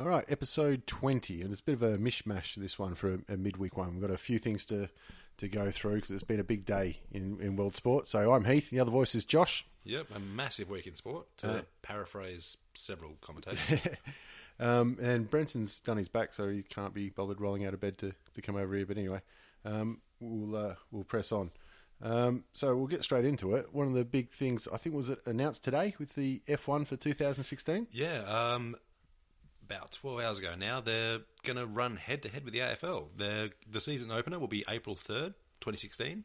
All right, episode 20, and it's a bit of a mishmash this one for a, a midweek one. We've got a few things to, to go through because it's been a big day in, in world sport. So I'm Heath, the other voice is Josh. Yep, a massive week in sport, to Uh, paraphrase several commentators. Um, and Brenson's done his back, so he can't be bothered rolling out of bed to, to come over here. But anyway, um, we'll uh, we'll press on. Um, so we'll get straight into it. One of the big things I think was it announced today with the F1 for 2016. yeah, um, about 12 hours ago now, they're going to run head to head with the AFL. They're, the season opener will be April 3rd, 2016,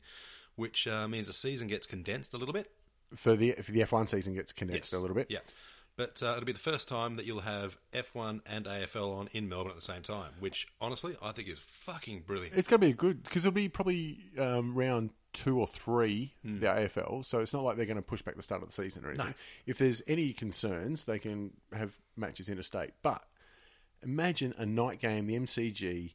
which uh, means the season gets condensed a little bit. For the for the F1 season gets condensed Yes. a little bit. Yeah. But uh, it'll be the first time that you'll have F1 and AFL on in Melbourne at the same time, which honestly I think is fucking brilliant. It's going to be good because it'll be probably um, round two or three Hmm. the AFL. So it's not like they're going to push back the start of the season or anything. If there's any concerns, they can have matches interstate. But imagine a night game, the MCG.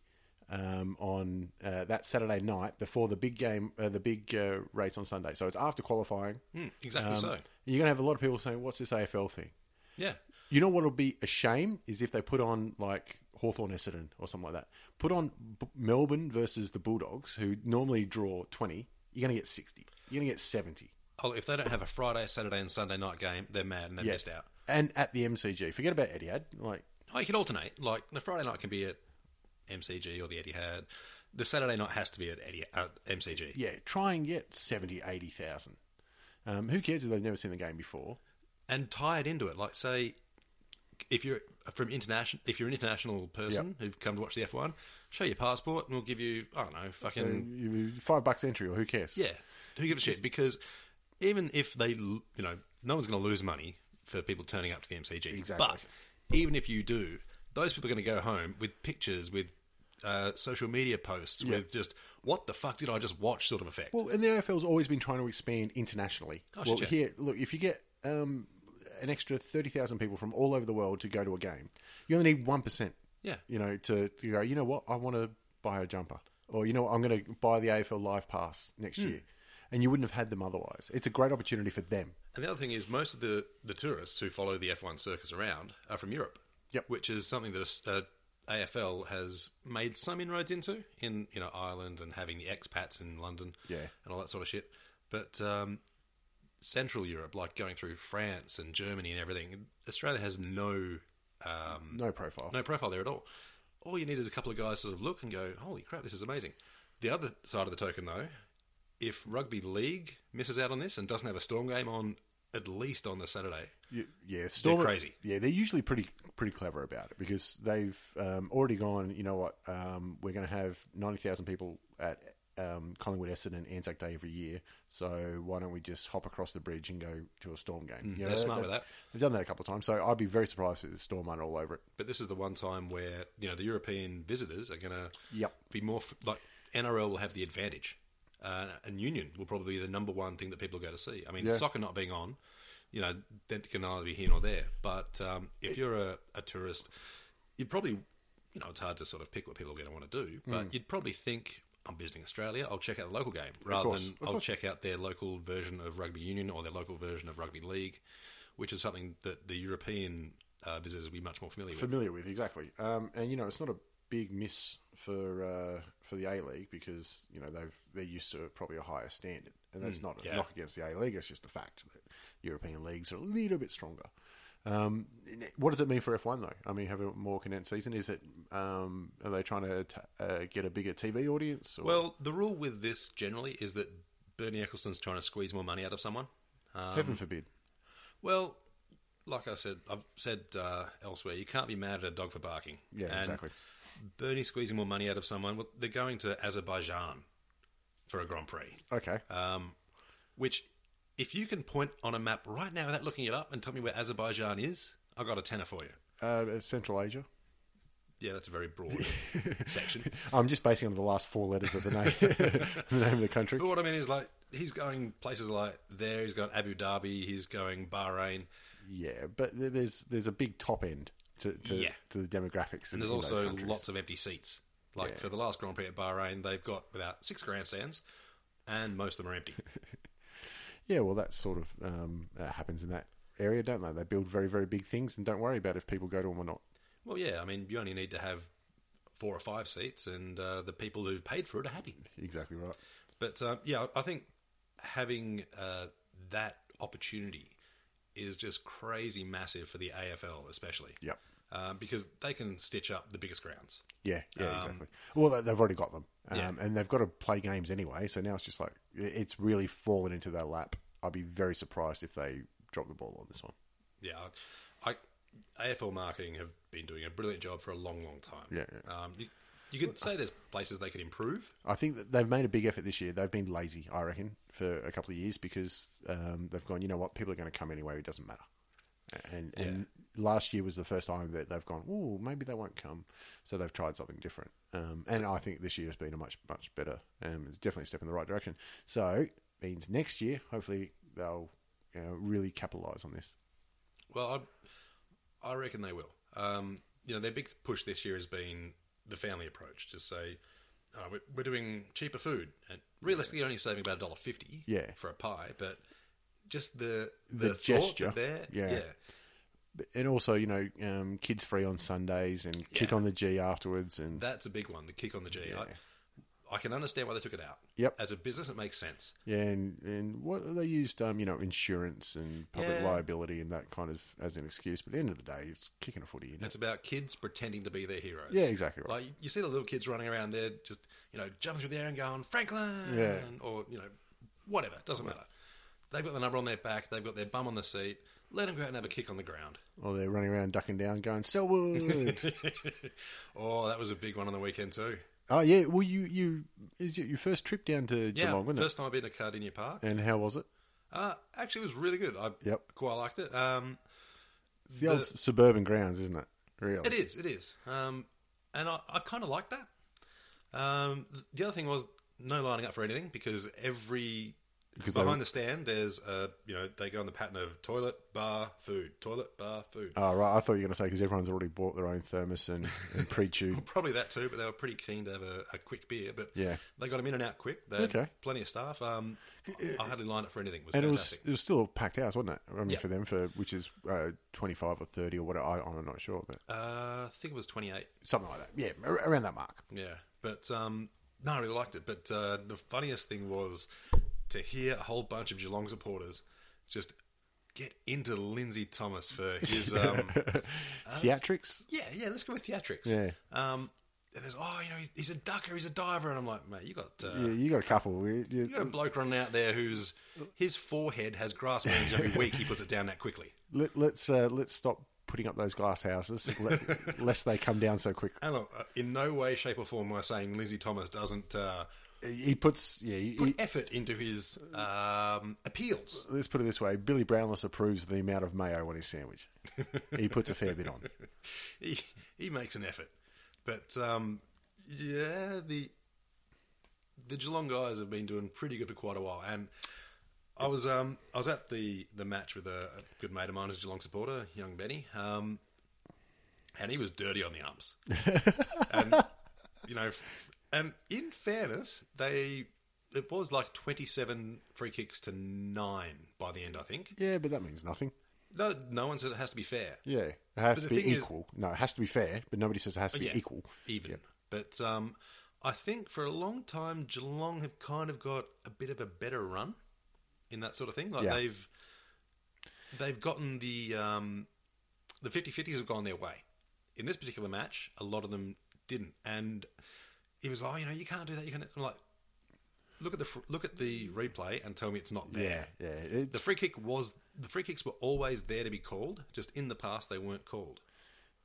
Um, on uh, that Saturday night before the big game, uh, the big uh, race on Sunday. So it's after qualifying. Hmm, exactly Um, so. You're going to have a lot of people saying, "What's this AFL thing?" Yeah. You know what will be a shame is if they put on like Hawthorn Essendon or something like that. Put on B- Melbourne versus the Bulldogs, who normally draw 20. You're going to get 60. You're going to get 70. Oh, if they don't have a Friday, Saturday, and Sunday night game, they're mad and they're Yeah. missed out. And at the MCG. Forget about Etihad. Like, Oh, you can alternate. Like the Friday night can be at MCG or the Etihad. The Saturday night has to be at Eddie, uh, MCG. yeah, try and get 70, 80,000. Um, who cares if they've never seen the game before? and tie it into it. Like say, if you're from international, if you're an international person who've come to watch the F1, show your passport and we'll give you I don't know, fucking You- Five bucks entry, or who cares? yeah. Who gives a shit? Because even if they, you know, no one's going to lose money for people turning up to the MCG. Exactly. But even if you do, those people are going to go home with pictures, with uh, social media posts, with just what the fuck did I just watch sort of effect. Well, and the AFL's always been trying to expand internationally. Oh, well, yeah. here, look, if you get um, an extra 30,000 people from all over the world to go to a game, you only need 1%. Yeah. You know, to, to go, you know what, I want to buy a jumper. Or, you know what, I'm going to buy the AFL Live Pass next year. And you wouldn't have had them otherwise. It's a great opportunity for them. And the other thing is, most of the, the tourists who follow the F1 circus around are from Europe. Yep. Which is something that uh, AFL has made some inroads into in you know Ireland and having the expats in London, Yeah. and all that sort of shit. But um, Central Europe, like going through France and Germany and everything, Australia has no um, No profile. no profile there at all. All you need is a couple of guys sort of look and go, "Holy crap, this is amazing." The other side of the token, though, if rugby league misses out on this and doesn't have a storm game on at least on the Saturday, Y- Yeah, Storm crazy. Yeah, they're usually pretty pretty clever about it because they've um, already gone. You know what? Um, we're going to have ninety thousand people at um, Collingwood Essendon Anzac Day every year. So why don't we just hop across the bridge and go to a Storm game? You Mm, they're smart they- with that. They've done that a couple of times. So I'd be very surprised if the Storm aren't all over it. but this is the one time where you know the European visitors are going to Yep. be more like NRL will have the advantage, uh, and Union will probably be the number one thing that people go to see. I mean, Yeah. soccer not being on, you know, that can either be here or there. But um, if you're a, a tourist, you'd probably, you know, it's hard to sort of pick what people are going to want to do, but you'd probably think. I'm visiting Australia. I'll check out the local game rather course, than I'll check out their local version of rugby union or their local version of rugby league, which is something that the European uh, visitors will be much more familiar with. familiar with exactly. Um, and you know, it's not a big miss for uh, for the A League because you know they've they're used to probably a higher standard, and that's not a yeah. knock against the A League. It's just a fact that European leagues are a little bit stronger. Um, what does it mean for F1 though? I mean, have a more condensed season. Is it? Um, are they trying to t- uh, get a bigger TV audience? Or? Well, the rule with this generally is that Bernie Ecclestone's trying to squeeze more money out of someone. Um, heaven forbid. Well, like I said, I've said uh, elsewhere, you can't be mad at a dog for barking. Yeah, And exactly. Bernie squeezing more money out of someone. Well, they're going to Azerbaijan for a Grand Prix, Okay. um, which, if you can point on a map right now without looking it up and tell me where Azerbaijan is, I've got a tenner for you. Uh, Central Asia. Yeah, that's a very broad section. I'm just basing on the last four letters of the name, the name of the country. But what I mean is, like, he's going places like there. He's going Abu Dhabi. He's going Bahrain. Yeah, but there's there's a big top end to to, Yeah. to the demographics. And there's also lots of empty seats. Like Yeah. for the last Grand Prix at Bahrain, they've got about six grandstands, and most of them are empty. Yeah, well, that sort of um, uh, happens in that area, don't they? They build very very big things and don't worry about if people go to them or not. well, yeah, I mean, you only need to have four or five seats, and uh, the people who've paid for it are happy. Exactly right. But um, yeah, I think having uh, that opportunity is just crazy massive for the AFL, especially. Yep. Uh, because they can stitch up the biggest grounds. Yeah, yeah, Um, exactly. Well, they- they've already got them, um, Yeah. and they've got to play games anyway. So now it's just like it's really fallen into their lap. I'd be very surprised if they drop the ball on this one. Yeah, I, I AFL marketing have been doing a brilliant job for a long, long time. Yeah, yeah. Um, you, you could say there's places they could improve. I think that they've made a big effort this year. They've been lazy, I reckon, for a couple of years because um, they've gone. You know what? People are going to come anyway. It doesn't matter. And and last year was the first time that they've gone. Oh, maybe they won't come. So they've tried something different. Um, and I think this year has been a much much better. Um, it's definitely a step in the right direction. So means next year, hopefully they'll you know, really capitalise on this. Well, I, I reckon they will. Um, you know, their big push this year has been the family approach. Just say, oh, we're, we're doing cheaper food, and realistically, only saving about a dollar fifty. Yeah. for a pie, but just the The the, gesture, there, yeah. yeah. And also, you know, um, kids free on Sundays and kick on the G afterwards. And That's a big one. The kick on the G. Yeah. I, I can understand why they took it out. Yep. As a business, it makes sense. Yeah, and, and what they used, um, you know, insurance and public Yeah. liability and that kind of as an excuse. But at the end of the day, it's kicking a footy. Isn't It's it? about kids pretending to be their heroes. Yeah, exactly right. Like you see the little kids running around there, just you know, jumping through the air and going Franklin, Yeah. or you know, whatever. Doesn't matter. They've got the number on their back. They've got their bum on the seat. Let them go out and have a kick on the ground. Or they're running around ducking down, going Selwood. oh, that was a big one on the weekend too. oh yeah, well you you is it your first trip down to Yeah, Geelong, wasn't first time I've been to Kardinia Park. it? And how was it? Uh, actually, it was really good. I Yep. quite liked it. Um, It's the, old suburban grounds, isn't it? Really? It is. It is. Um, and I, I kind of like that. Um, th- the other thing was no lining up for anything because every Because behind the stand there's a you know they go on the pattern of toilet bar food toilet bar food. Oh right, I thought you were going to say because everyone's already bought their own thermos and, and pre-chewed. Probably that too, but they were pretty keen to have a, a quick beer. But Yeah. they got them in and out quick. They had Okay. plenty of staff. Um, I hardly lined up for anything. It was and it was it was still a packed house, wasn't it? I mean, Yeah. for them, for which is uh, twenty five or thirty or whatever. I, I'm not sure, but uh, I think it was 28. something like that. Yeah, around that mark. Yeah, but um, no, I really liked it. But uh, the funniest thing was to hear a whole bunch of Geelong supporters just get into Lindsay Thomas for his. Um, Theatrics. yeah, yeah, let's go with theatrics. Yeah. Um, and there's, oh, you know, he's, he's a ducker, he's a diver. And I'm like, mate, you got. Uh, Yeah, you got a couple. You- you- You got a bloke running out there who's his forehead has grass burns every week. He puts it down that quickly. Let, let's uh, let's stop putting up those glass houses, lest they come down so quick. And look, uh, in no way, shape, or form am I saying Lindsay Thomas doesn't uh, He puts yeah. He, put he- effort into his um, appeals. let's put it this way: Billy Brownless approves the amount of mayo on his sandwich. he puts a fair bit on. he he makes an effort, but um, yeah, the the Geelong guys have been doing pretty good for quite a while, and I was um I was at the the match with a, a good mate of mine, who's a Geelong supporter, young Benny, um, and he was dirty on the umps, and you know, and in fairness, they. It was like twenty-seven free kicks to nine by the end, I think. Yeah, but that means nothing. No, no one says it has to be fair. Yeah, it has But to the be thing is- equal. no, it has to be fair, but nobody says it has to be Yeah, equal. even. Yep. But um, I think for a long time, Geelong have kind of got a bit of a better run in that sort of thing. Like Yeah. they've they've gotten the um, the 50-50s have gone their way. In this particular match, a lot of them didn't, and he was like, oh, you know, you can't do that. You can. I'm like, look at the fr- look at the replay and tell me it's not there. Yeah, yeah. The free kick was the free kicks were always there to be called. Just in the past, they weren't called.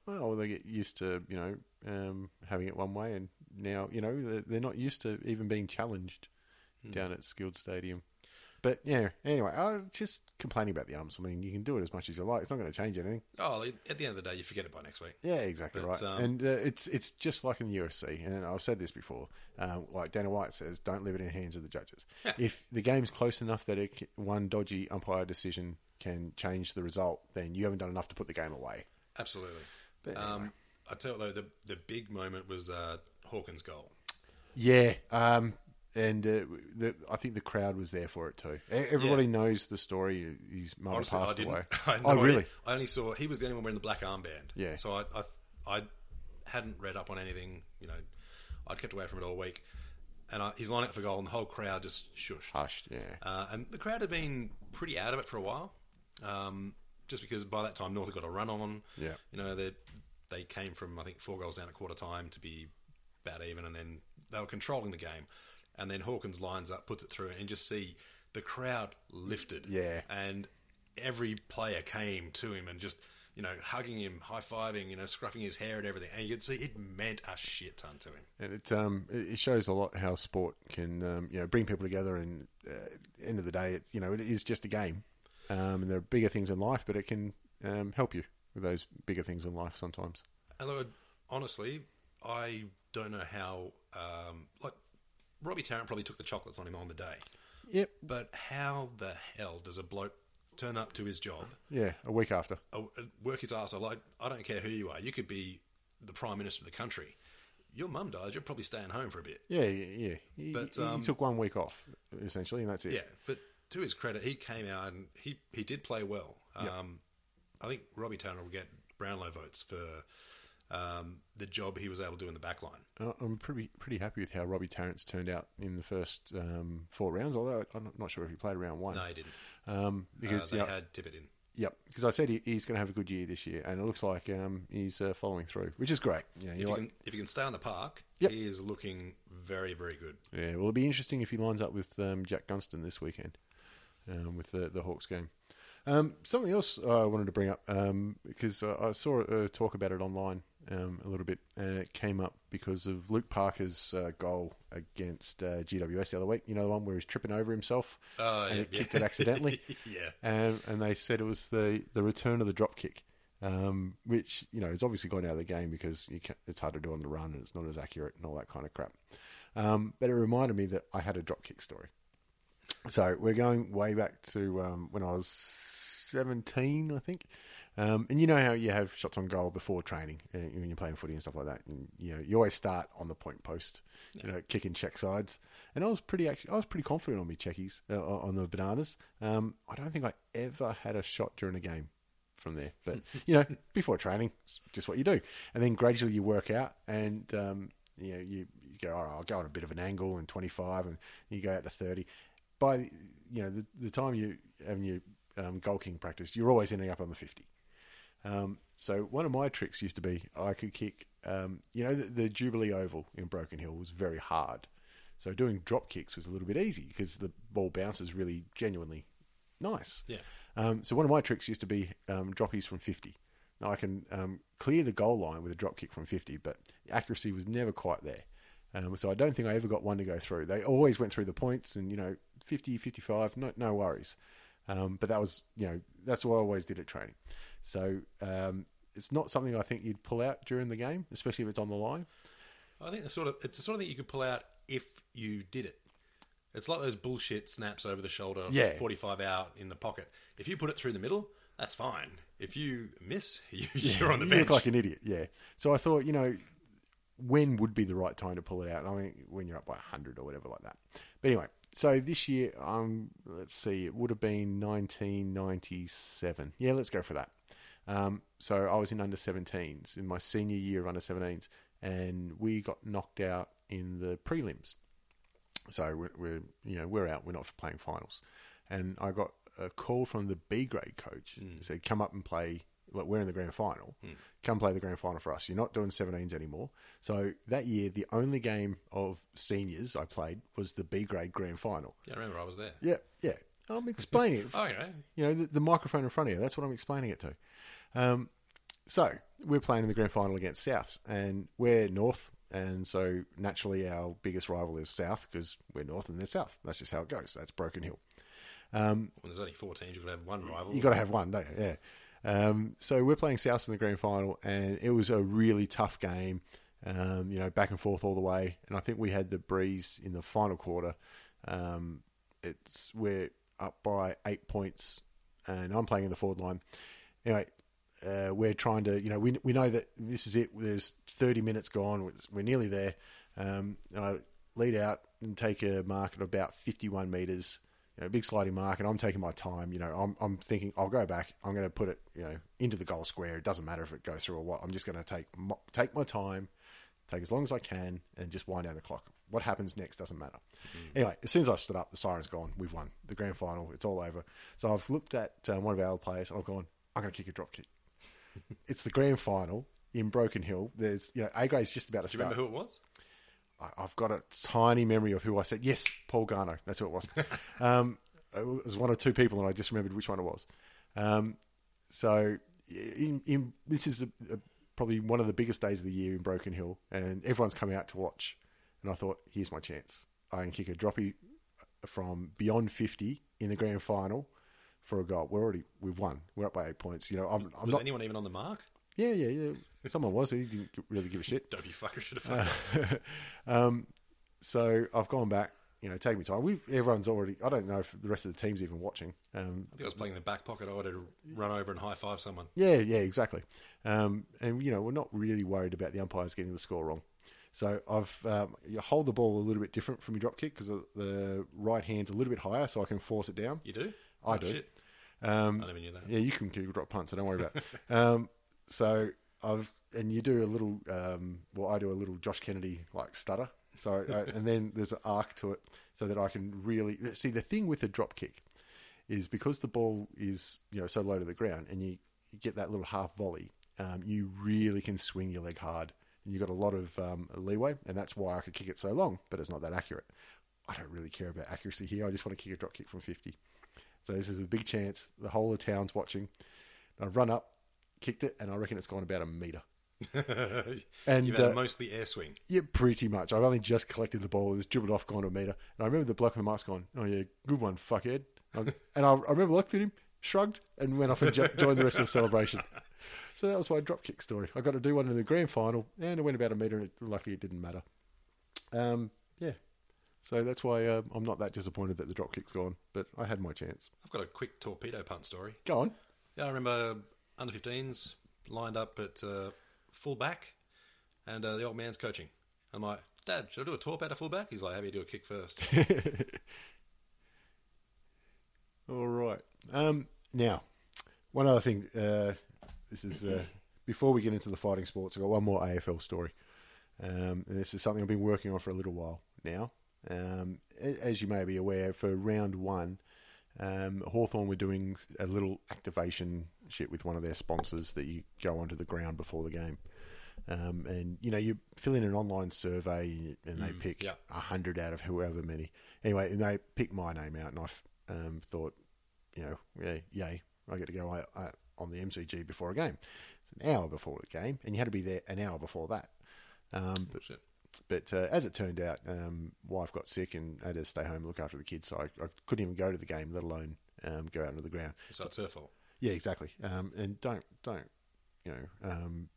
well, they get used to you know um, having it one way, and now you know they're, they're not used to even being challenged down at Skilled Stadium. But yeah, anyway, I was just complaining about the umps. I mean, you can do it as much as you like. It's not going to change anything. Oh, at the end of the day, you forget it by next week. Yeah, exactly But, right. um, and uh, it's it's just like in the UFC, and I've said this before. Um, like Dana White says, don't leave it in the hands of the judges. If the game's close enough that it, one dodgy umpire decision can change the result, then you haven't done enough to put the game away. Absolutely. But um, I tell you though, the the big moment was uh, Hawkins' goal. Yeah, um, and uh, the, I think the crowd was there for it too. Everybody knows the story. His mother Honestly, passed I away. I no oh, idea. really? I only saw he was the only one wearing the black armband. Yeah. So I, I, I hadn't read up on anything. You know, I'd kept away from it all week, and I, he's lining up for goal, and the whole crowd just shushed. Hushed. Yeah. Uh, and the crowd had been pretty out of it for a while, um, just because by that time North had got a run on. Yeah. You know, they they came from I think four goals down at quarter time to be about even, and then they were controlling the game, and then Hawkins lines up, puts it through, and you just see the crowd lifted. Yeah. And every player came to him and just. You know, hugging him, high fiving, you know, scruffing his hair and everything, and you could see it meant a shit ton to him. And it um it shows a lot how sport can um, you know bring people together. And uh, end of the day, it you know it is just a game, um, and there are bigger things in life, but it can um, help you with those bigger things in life sometimes. And Lord, honestly, I don't know how. Um, like Robbie Tarrant probably took the chocolates on him on the day, Yep. but how the hell does a bloke turn up to his job, Yeah, a week after. uh, work his ass off? Like I don't care who you are, you could be the prime minister of the country. Your mum dies, you're probably staying home for a bit. Yeah, yeah. yeah. He, But, he- um, he took one week off essentially, and that's it. Yeah, but to his credit, he came out and he, he did play well. Um, I think Robbie Tarrant will get Brownlow votes for um, the job he was able to do in the back line. Uh, I'm pretty pretty happy with how Robbie Tarrant's turned out in the first um, four rounds. Although I'm not sure if he played round one. No, he didn't. um, because uh, they yeah, had Tippett in. Yep, because I said he, he's going to have a good year this year, and it looks like um, he's uh, following through, which is great. Yeah, If you like, can, if you can stay on the park, Yep. he is looking very, very good. yeah. Well, it'll be interesting if he lines up with um, Jack Gunston this weekend um, with the the Hawks game. Um, something else I wanted to bring up um, because I, I saw a talk about it online um, a little bit, and it came up because of Luke Parker's uh, goal against uh, GWS the other week. You know the one where he's tripping over himself Oh, and yeah, he yeah. kicked it accidentally. Yeah. and, and they said it was the, the return of the drop kick, um, which you know it's obviously gone out of the game because you can, it's hard to do on the run and it's not as accurate and all that kind of crap. Um, but it reminded me that I had a drop kick story. So we're going way back to um, when I was seventeen, I think. Um, and you know how you have shots on goal before training uh, when you're playing footy and stuff like that. And you know you always start on the point post, you know, kicking check sides. And I was pretty actually, I was pretty confident on my checkies uh, on the bananas. Um, I don't think I ever had a shot during a game from there, but you know, before training, it's just what you do. And then gradually you work out, and um, you know you, you go, all right, I'll go on a bit of an angle and 25, and you go out to 30. By you know the, the time you having your um, goal kicking practice, you're always ending up on the 50. Um, so one of my tricks used to be I could kick, um, you know, the, the Jubilee Oval in Broken Hill was very hard. So doing drop kicks was a little bit easy because the ball bounces really genuinely nice. Yeah. Um, so one of my tricks used to be um, droppies from 50. Now I can um, clear the goal line with a drop kick from 50, but accuracy was never quite there. Um, so I don't think I ever got one to go through. They always went through the points and, you know, 50, 55, no, no worries. Um, but that was, you know, that's what I always did at training. So um, it's not something I think you'd pull out during the game, especially if it's on the line. I think it's sort of it's the sort of thing you could pull out if you did it. It's like those bullshit snaps over the shoulder, Yeah. 45 out in the pocket. If you put it through the middle, that's fine. If you miss, you, you're on the you bench. You look like an idiot, yeah. So I thought, you know, when would be the right time to pull it out? I mean, when you're up by 100 or whatever like that. But anyway, so this year, um, let's see, it would have been 1997. Yeah, let's go for that. Um, so I was in under 17s in my senior year of under 17s, and we got knocked out in the prelims. So we're, we're you know we're out. We're not playing finals, and I got a call from the B grade coach. He said, "Come up and play like we're in the grand final. Come play the grand final for us. You're not doing 17s anymore. So that year, the only game of seniors I played was the B grade grand final. Yeah, I remember I was there. Yeah, yeah. I'm explaining it. Oh, okay. You know, the, the microphone in front of you. That's what I'm explaining it to. Um, so we're playing in the grand final against Souths, and we're North, and so naturally our biggest rival is South because we're North and they're South. That's just how it goes. That's Broken Hill. When there's only four teams, you've got to have one rival. You've got to have one, don't you? Yeah. Um, so we're playing South in the grand final, and it was a really tough game. Um, you know, back and forth all the way, and I think we had the breeze in the final quarter. Um, it's we're up by eight points, and I'm playing in the forward line. Anyway, uh, we're trying to, you know, we we know that this is it. There's 30 minutes gone. We're nearly there. Um, I lead out and take a mark at about 51 meters you know, big sliding mark, and I'm taking my time. You know, I'm, I'm thinking I'll go back. I'm going to put it, you know, into the goal square. It doesn't matter if it goes through or what. I'm just going to take my, take my time, take as long as I can, and just wind down the clock. What happens next doesn't matter. Anyway, as soon as I stood up, the siren's gone. We've won the grand final. It's all over. So I've looked at um, one of our players, and I've gone, I'm going to kick a drop kick. It's the grand final in Broken Hill. There's, you know, A grade's just about to Do you start. remember who it was? I- I've got a tiny memory of who I said. Yes, Paul Garno. That's who it was. um, it was one or two people, and I just remembered which one it was. Um, so, in, in, this is a, a, probably one of the biggest days of the year in Broken Hill, and everyone's come out to watch. And I thought, here's my chance. I can kick a droppy from beyond 50 in the grand final for a goal. We're already we've won. We're up by eight points. You know, I'm, I'm Was not. anyone even on the mark? Yeah, yeah, yeah. Someone was. He didn't really give a shit. Dopey fucker should have fucked um, so I've gone back. You know, take me time. We everyone's already. I don't know if the rest of the team's even watching. Um, I think I was playing in the back pocket. I would have run over and high five someone. yeah, yeah, exactly. Um, and you know, we're not really worried about the umpires getting the score wrong. So I've um, you hold the ball a little bit different from your drop kick because the, the right hand's a little bit higher, so I can force it down. You do? I Oh, do. Shit. Um, I never knew that. Yeah, you can kick drop punt, so don't worry about it. um, so I've and you do a little. Um, well, I do a little Josh Kennedy like stutter. So uh, and then there's an arc to it, so that I can really see the thing with a drop kick is because the ball is you know so low to the ground and you, you get that little half volley. Um, you really can swing your leg hard, and you've got a lot of um, leeway, and that's why I could kick it so long, but it's not that accurate. I don't really care about accuracy here. I just want to kick a drop kick from 50. So this is a big chance. The whole of town's watching. I run up, kicked it, and I reckon it's gone about a meter. And You've had uh, mostly air swing. yeah, pretty much. I've only just collected the ball. It's dribbled off, gone to a meter. And I remember the bloke on the mic's going, "Oh yeah, good one, fuckhead." And I, I remember looked at him, shrugged, and went off and jo- joined the rest of the celebration. So that was my drop kick story. I got to do one in the grand final, and it went about a meter, and it, luckily it didn't matter. Um, yeah. So that's why uh, I'm not that disappointed that the drop kick's gone, but I had my chance. I've got a quick torpedo punt story. Go on. Yeah, I remember under 15s lined up at uh, full back, and uh, the old man's coaching. I'm like, Dad, should I do a torp out of full back? He's like, Have you do a kick first? All right. Um, now, one other thing. Uh, this is uh, before we get into the fighting sports. I've got one more AFL story. Um, and this is something I've been working on for a little while now. Um, as you may be aware, for round one, um, Hawthorn were doing a little activation shit with one of their sponsors that you go onto the ground before the game. Um, and you know you fill in an online survey and they pick a yeah. hundred out of whoever many. Anyway, and they picked my name out, and I f- um, thought, you know, yeah, yay, I get to go uh, uh, on the MCG before a game. It's an hour before the game, and you had to be there an hour before that. Um, but. But uh, as it turned out, um, wife got sick and I had to stay home and look after the kids, so I, I couldn't even go to the game, let alone um, go out onto the ground. So it's her fault. Yeah, exactly. Um, and don't don't you know um,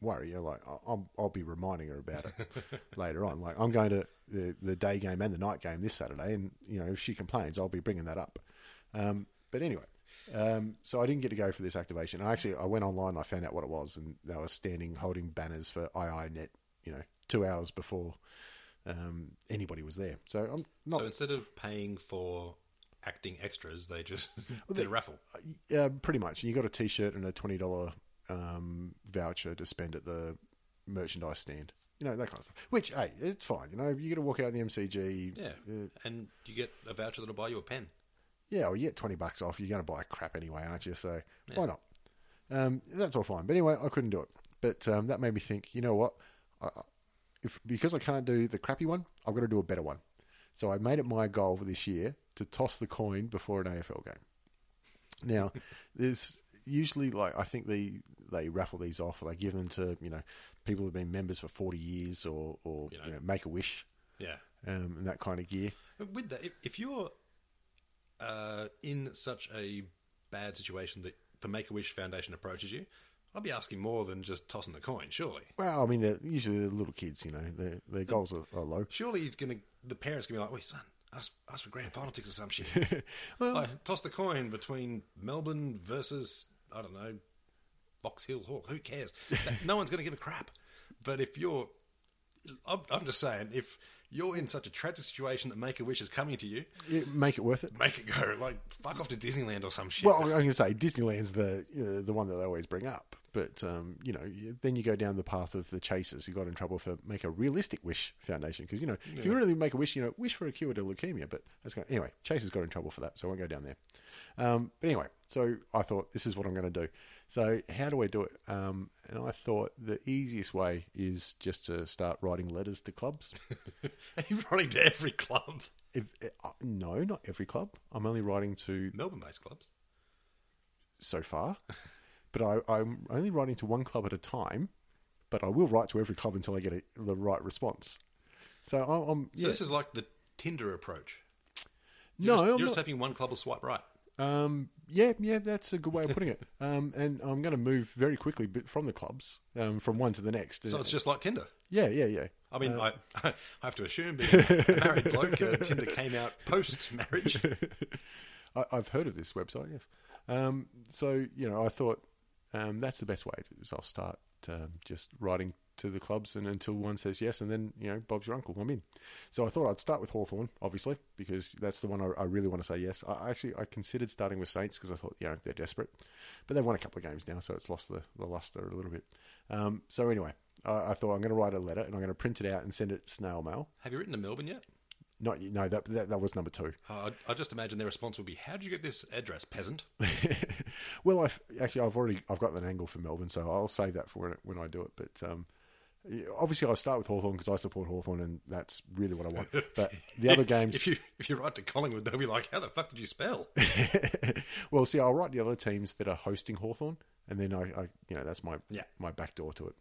worry. You're like I'll, I'll- I'll be reminding her about it later on. Like I'm going to the the day game and the night game this Saturday, and you know if she complains, I'll be bringing that up. Um, but anyway. Um, so I didn't get to go for this activation. I actually I went online and I found out what it was, and they were standing holding banners for iiNet. You know, two hours before um, anybody was there. So I'm not So instead of paying for acting extras, they just did they- a raffle. Yeah, pretty much. And you got a T-shirt and a twenty dollar um, voucher to spend at the merchandise stand. You know that kind of stuff. Which, hey, it's fine. You know, you got to walk out in the MCG. Yeah. uh, and you get a voucher that'll buy you a pen. yeah. Well, you get twenty bucks off. You're going to buy crap anyway, aren't you? So why not? Um, that's all fine. But anyway, I couldn't do it. But um, that made me think. You know what? I, if because I can't do the crappy one, I've got to do a better one. So I made it my goal for this year to toss the coin before an AFL game. Now, there's usually like I think they they raffle these off, or they give them to you know people who've been members for forty years, or or you You know, know. make a wish Yeah. um, and that kind of gear. With that, if, if you're uh, in such a bad situation that the Make a Wish Foundation approaches you, I'd be asking more than just tossing the coin. Surely, Well, I mean, they're usually they're little kids, you know, their their goals are, are low. surely he's gonna. The parents gonna be like, "Wait, son, ask ask for grand final tickets or some shit." well, like, toss the coin between Melbourne versus I don't know Box Hill Hawk. Who cares? That- no one's gonna give a crap. But if you're, I'm, I'm just saying, if you're in such a tragic situation that Make a Wish is coming to you, Yeah, make it worth it. make it go. Like fuck off to Disneyland or some shit. Well, I'm going to say Disneyland's the uh, the one that they always bring up, but um, you know, then you go down the path of the chasers who got in trouble for make a realistic wish foundation because you know if you really make a wish, you know, wish for a cure to leukemia. But that's going anyway. Chasers got in trouble for that, so I won't go down there. Um, but anyway, so I thought this is what I'm going to do. So how do I do it? Um, and I thought the easiest way is just to start writing letters to clubs. Are you writing to every club? if, uh, no, not every club. I'm only writing to Melbourne-based clubs. so far, but I, I'm only writing to one club at a time. But I will write to every club until I get a, the right response. So I'm, I'm So yeah. this is like the Tinder approach. no, You're just, I'm you're not, just hoping one club will swipe right. um, yeah, yeah, that's a good way of putting it. Um, and I'm going to move very quickly from the clubs, um, from one to the next. So it's just like Tinder. yeah, yeah, yeah. I mean, I, I have to assume being a married bloke, uh, Tinder came out post marriage. I've heard of this website, yes. Um, so you know, I thought um, that's the best way. Is I'll start um, just writing to the clubs, and until one says yes, and then you know, Bob's your uncle. I'm in. So I thought I'd start with Hawthorn, obviously, because that's the one I, I really want to say yes. I actually I considered starting with Saints because I thought you know they're desperate, but they've won a couple of games now, so it's lost the, the luster a little bit. Um, so anyway, I, I thought I'm going to write a letter and I'm going to print it out and send it snail mail. Have you written to Melbourne yet? Not no, that that, that was number two. Uh, I, I just imagine their response would be, "How did you get this address, peasant?" well, I've actually I've already I've got an angle for Melbourne, so I'll save that for when, when I do it. But um, obviously, I'll start with Hawthorn because I support Hawthorn, and that's really what I want. But the other games, If you if you write to Collingwood, they'll be like, "How the fuck did you spell?" well, see, I'll write the other teams that are hosting Hawthorn, and then I, I you know, that's my Yeah. my back door to it.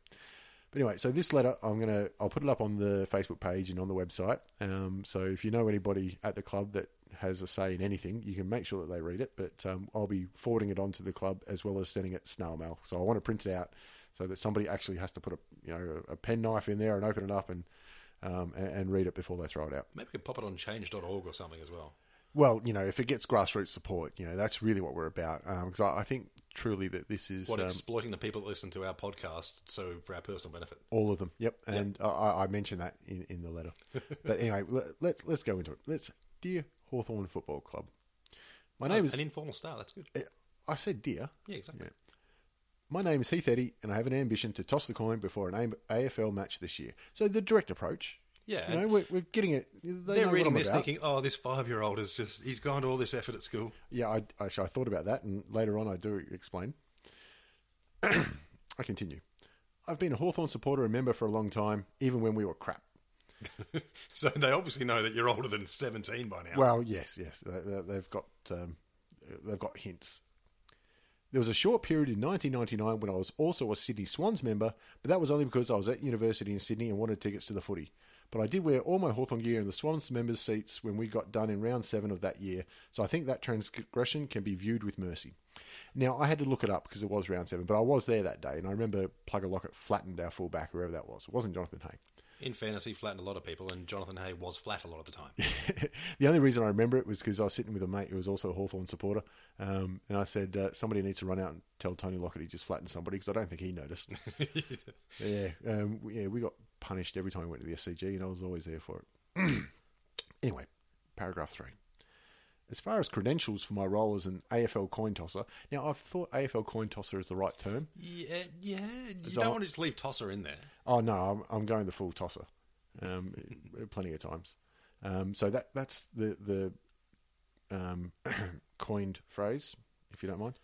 But anyway, so this letter, I'm gonna I'll put it up on the Facebook page and on the website. Um, so if you know anybody at the club that has a say in anything, you can make sure that they read it. But um, I'll be forwarding it on to the club as well as sending it snail mail. So I want to print it out so that somebody actually has to put a you know a pen knife in there and open it up and um, and, and read it before they throw it out. Maybe we could pop it on Change.org or something as well. Well, you know, if it gets grassroots support, you know, that's really what we're about. Because I, I think truly that this is What um, exploiting the people that listen to our podcast, so for our personal benefit. all of them. Yep, and I, I mentioned that in, in the letter. but anyway, let, let's let's go into it. Let's, dear Hawthorn Football Club. My name is. an informal start. That's good. I said dear. Yeah, exactly. My name is Heath Eddy, and I have an ambition to toss the coin before an AFL match this year. So the direct approach. Yeah, you know, we're, we're getting it. They what reading this about. thinking, "Oh, this five-year-old is just—he's gone to all this effort at school." Yeah, I, actually, I thought about that, and later on I do explain. I continue. I've been a Hawthorn supporter and member for a long time, even when we were crap. So they obviously know that you're older than 17 by now. Well, yes, yes, they- they've got um, they've got hints. There was a short period in 1999 when I was also a Sydney Swans member, but that was only because I was at university in Sydney and wanted tickets to the footy. But I did wear all my Hawthorn gear in the Swans members' seats when we got done in round seven of that year, so I think that transgression can be viewed with mercy. Now, I had to look it up because it was round seven, but I was there that day, and I remember Plugger Lockett flattened our fullback, whoever that was. It wasn't Jonathan Hay. in fairness, he flattened a lot of people, and Jonathan Hay was flat a lot of the time. the only reason I remember it was because I was sitting with a mate who was also a Hawthorn supporter, um, and I said uh, somebody needs to run out and tell Tony Lockett he just flattened somebody because I don't think he noticed. yeah, um, yeah, we got punished every time we went to the SCG, and I was always there for it. anyway, paragraph three. As far as credentials for my role as an AFL coin tosser, now I've thought AFL coin tosser is the right term. yeah, yeah. You So- don't want to just leave Tosser in there. Oh no, I'm, I'm going the full tosser, um, plenty of times. Um, so that that's the the um, coined phrase, if you don't mind.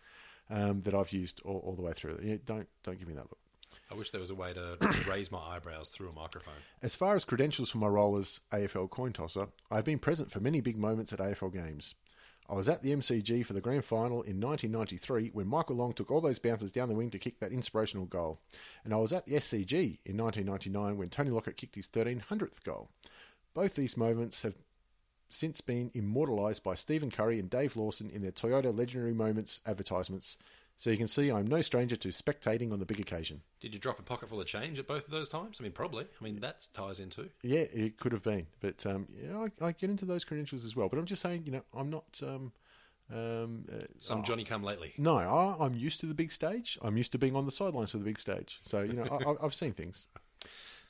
um, that I've used all, all the way through. Yeah, don't don't give me that look. I wish there was a way to raise my eyebrows through a microphone. As far as credentials for my role as AFL coin tosser, I've been present for many big moments at AFL games. I was at the MCG for the grand final in 1993 when Michael Long took all those bouncers down the wing to kick that inspirational goal. And I was at the SCG in 1999 when Tony Lockett kicked his 1300th goal. Both these moments have since been immortalised by Stephen Curry and Dave Lawson in their Toyota Legendary Moments advertisements, so you can see I'm no stranger to spectating on the big occasion. Did you drop a pocket full of change at both of those times? I mean, probably. I mean, that ties into. Yeah, it could have been, but um, yeah, I, I get into those credentials as well. But I'm just saying, you know, I'm not. Um, um, uh, Some Johnny come lately. no, I, I'm used to the big stage. I'm used to being on the sidelines for the big stage. So you know, I, I- I've seen things.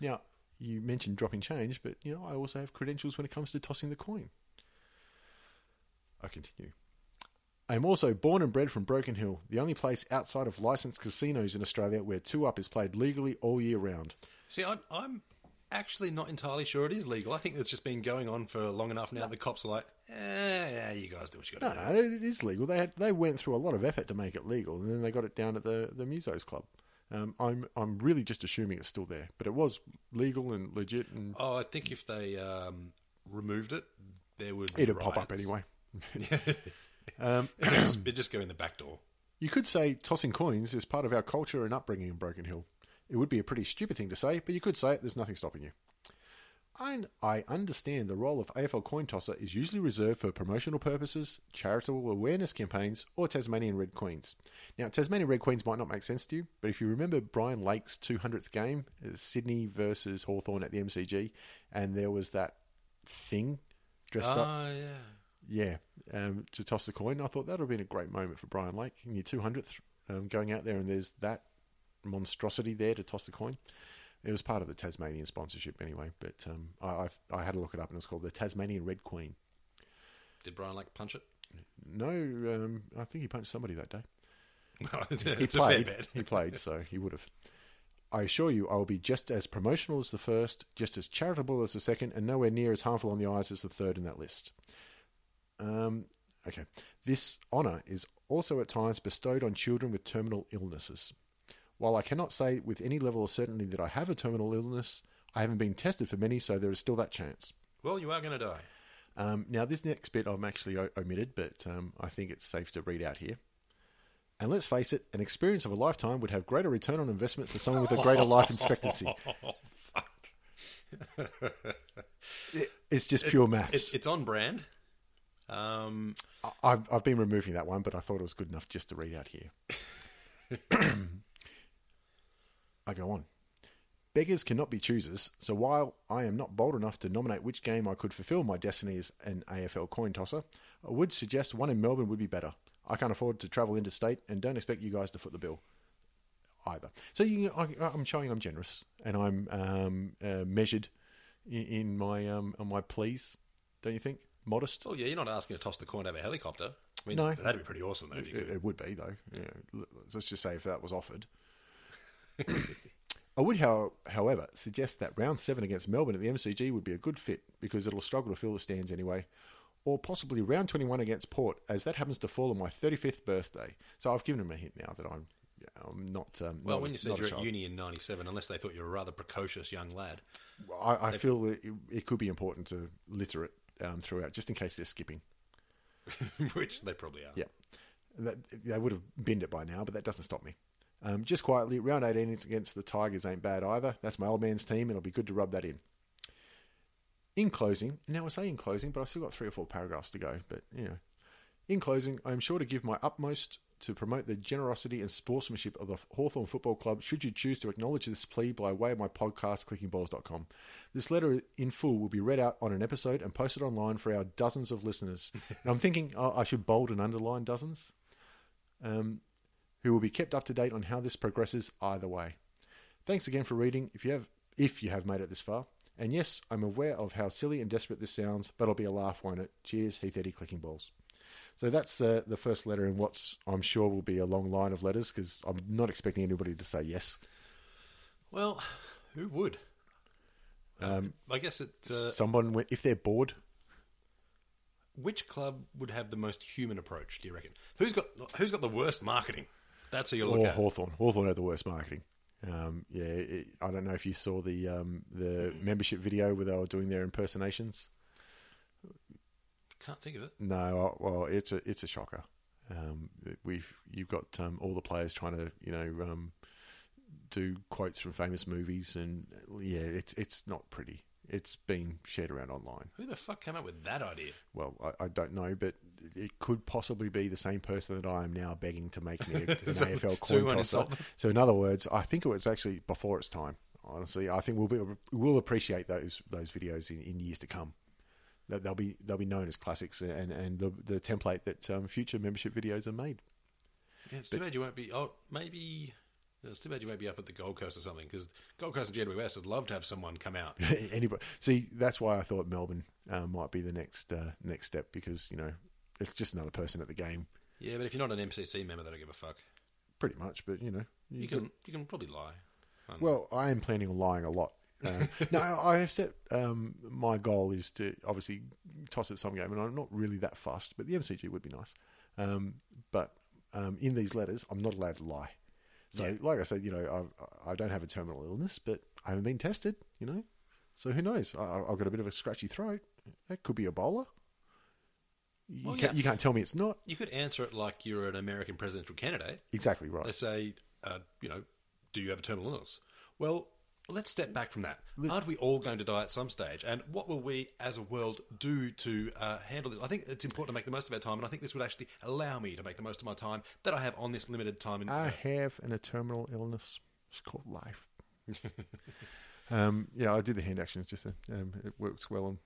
Now, you mentioned dropping change, but you know, I also have credentials when it comes to tossing the coin. I continue. I am also born and bred from Broken Hill, the only place outside of licensed casinos in Australia where two up is played legally all year round. See, I'm, I'm actually not entirely sure it is legal. I think it's just been going on for long enough now. The cops are like, eh, yeah, you guys do what you No, got to no, do. No, it is legal. They had, they went through a lot of effort to make it legal, and then they got it down at the the Musos Club. Um, I'm I'm really just assuming it's still there, but it was legal and legit, and Oh, I think if they um, removed it, there would it'd pop up riots. anyway. um, it'd, just, it'd just go in the back door. you could say tossing coins is part of our culture and upbringing in Broken Hill. It would be a pretty stupid thing to say, but you could say it. There's nothing stopping you. And I understand the role of AFL coin tosser is usually reserved for promotional purposes, charitable awareness campaigns, or Tasmanian Red Queens. Now, Tasmanian Red Queens might not make sense to you, but if you remember Brian Lake's 200th game, uh, Sydney versus Hawthorn at the MCG, and there was that thing dressed up. Oh, yeah. Yeah, um, to toss the coin. I thought that would have been a great moment for Brian Lake in your 200th, um, going out there and there's that monstrosity there to toss the coin. It was part of the Tasmanian sponsorship anyway, but um, I, I, I had to look it up and it was called the Tasmanian Red Queen. Did Brian like punch it? No, um, I think he punched somebody that day. it's He played. he played, so he would have. I assure you, I will be just as promotional as the first, just as charitable as the second, and nowhere near as harmful on the eyes as the third in that list. Um, okay. This honour is also at times bestowed on children with terminal illnesses. While I cannot say with any level of certainty that I have a terminal illness, I haven't been tested for many, so there is still that chance. Well, you are going to die. Um, now, this next bit I'm actually o- omitted, but um, I think it's safe to read out here. And let's face it, an experience of a lifetime would have greater return on investment for someone with a greater life expectancy. It- it's just pure maths. It's, it's on brand. Um, I've, I've been removing that one, but I thought it was good enough just to read out here. I go on. Beggars cannot be choosers, so while I am not bold enough to nominate which game I could fulfill my destiny as an AFL coin tosser, I would suggest one in Melbourne would be better. I can't afford to travel interstate and don't expect you guys to foot the bill either. So you, I, I'm showing I'm generous and I'm um, uh, measured in, in my um, on my pleas. Don't you think? Modest. Oh yeah, you're not asking to toss the coin over a helicopter. I mean, No. that'd be pretty awesome, though. It, it would be though. Let's just say if that was offered. I would, however, suggest that round seven against Melbourne at the MCG would be a good fit because it'll struggle to fill the stands anyway, or possibly round twenty-one against Port, as that happens to fall on my thirty-fifth birthday. So I've given him a hint now that I'm, I'm not. Um, Well, not when a- you said you're at uni in '97, unless they thought you were a rather precocious young lad, I, I feel that it, it could be important to litter it um, throughout, just in case they're skipping. which they probably are. Yeah, that, they would have binned it by now, but that doesn't stop me. Um, just quietly, round 18 against the Tigers ain't bad either. That's my old man's team, and it'll be good to rub that in. In closing, now I say in closing, but I've still got three or four paragraphs to go. But you know, in closing, I am sure to give my utmost to promote the generosity and sportsmanship of the Hawthorn Football Club should you choose to acknowledge this plea by way of my podcast, clickingballs.com. This letter in full will be read out on an episode and posted online for our dozens of listeners. and I'm thinking oh, I should bold and underline dozens, um, who will be kept up to date on how this progresses either way. Thanks again for reading. If you have, if you have made it this far, and yes, I'm aware of how silly and desperate this sounds, but it'll be a laugh, won't it? Cheers, Heath Eddie, clicking balls. So that's the the first letter in what's I'm sure will be a long line of letters because I'm not expecting anybody to say yes. Well, who would? Um, I guess it. Uh, Someone, if they're bored, which club would have the most human approach? Do you reckon? Who's got Who's got the worst marketing? That's who you look or at. Hawthorn. Hawthorn had the worst marketing. Um, yeah, it, I don't know if you saw the um, the membership video where they were doing their impersonations. Can't think of it. No, well, it's a it's a shocker. Um, we've you've got um, all the players trying to you know um, do quotes from famous movies, and yeah, it's it's not pretty. It's been shared around online. Who the fuck came up with that idea? Well, I, I don't know, but it could possibly be the same person that I am now begging to make me an So- AFL coin won't tosser. So, in other words, I think it was actually before its time. Honestly, I think we'll be we'll appreciate those those videos in, in years to come. That they'll be they'll be known as classics and and the the template that um, future membership videos are made. Yeah, it's too bad you won't be. Oh, maybe. It's too bad you won't be up at the Gold Coast or something because Gold Coast and GWS would love to have someone come out. Anybody see? That's why I thought Melbourne uh, might be the next uh, next step because you know it's just another person at the game, Yeah, but if you're not an MCC member, they don't give a fuck. pretty much. But you know, You can you can probably lie. Um, Well, I am planning on lying a lot. Uh, no, I have set um, my goal is to obviously toss at some game, and I'm not really that fussed. But the MCG would be nice. Um, but um, in these letters, I'm not allowed to lie. So, Yeah. like I said, you know, I, I don't have a terminal illness, but I haven't been tested. You know, so who knows? I, I've got a bit of a scratchy throat. That could be Ebola. You, Well, can't, yeah. you can't tell me it's not. you could answer it like you're an American presidential candidate. Exactly right. They say, uh, you know, do you have a terminal illness? Well, let's step back from that. Aren't we all going to die at some stage? And what will we as a world do to uh, handle this? I think it's important to make the most of our time, and I think this would actually allow me to make the most of my time that I have on this limited time. In, I have an terminal illness. It's called life. um, yeah, I did the hand actions just. Um, it works well on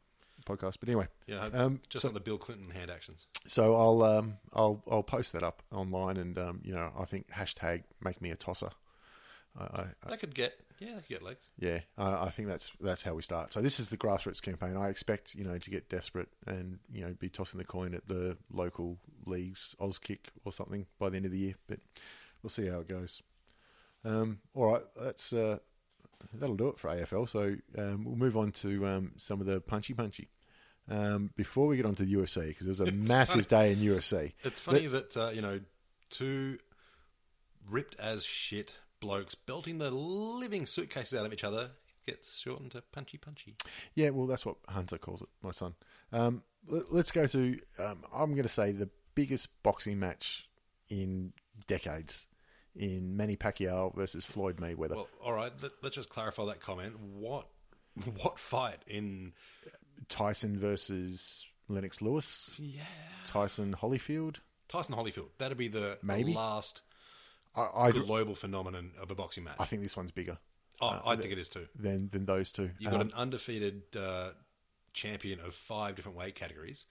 podcast. But anyway, yeah, um, just so, like the Bill Clinton hand actions. so I'll um, I'll I'll post that up online, and um, you know I think hashtag make me a tosser. I, I, I, That could get, yeah, could get legs. yeah, I, I think that's that's how we start. So this is the grassroots campaign. I expect you know to get desperate and you know be tossing the coin at the local leagues, Auskick or something by the end of the year. But we'll see how it goes. Um, all right, that's uh, that'll do it for AFL. So um, we'll move on to um, some of the punchy punchy. Um, before we get on to the UFC, because there's a It's massive day in UFC. It's funny that, uh, you know, two ripped as shit blokes belting the living suitcases out of each other gets shortened to punchy punchy. Yeah, well, that's what Hunter calls it, my son. Um, let, us go to, um, I'm going to say, the biggest boxing match in decades in Manny Pacquiao versus Floyd Mayweather. Well, all right, let, let's just clarify that comment. What what fight in Tyson versus Lennox Lewis, yeah Tyson Holyfield. Tyson Holyfield? That'd be the, the Maybe. last I, I, global phenomenon of a boxing match. I think this one's bigger oh, I think it is too. than, than those two. You've got Um, an undefeated uh, champion of five different weight categories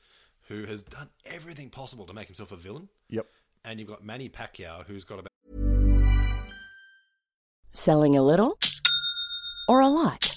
who has done everything possible to make himself a villain. yep. And you've got Manny Pacquiao, who's got about Selling a little or a lot?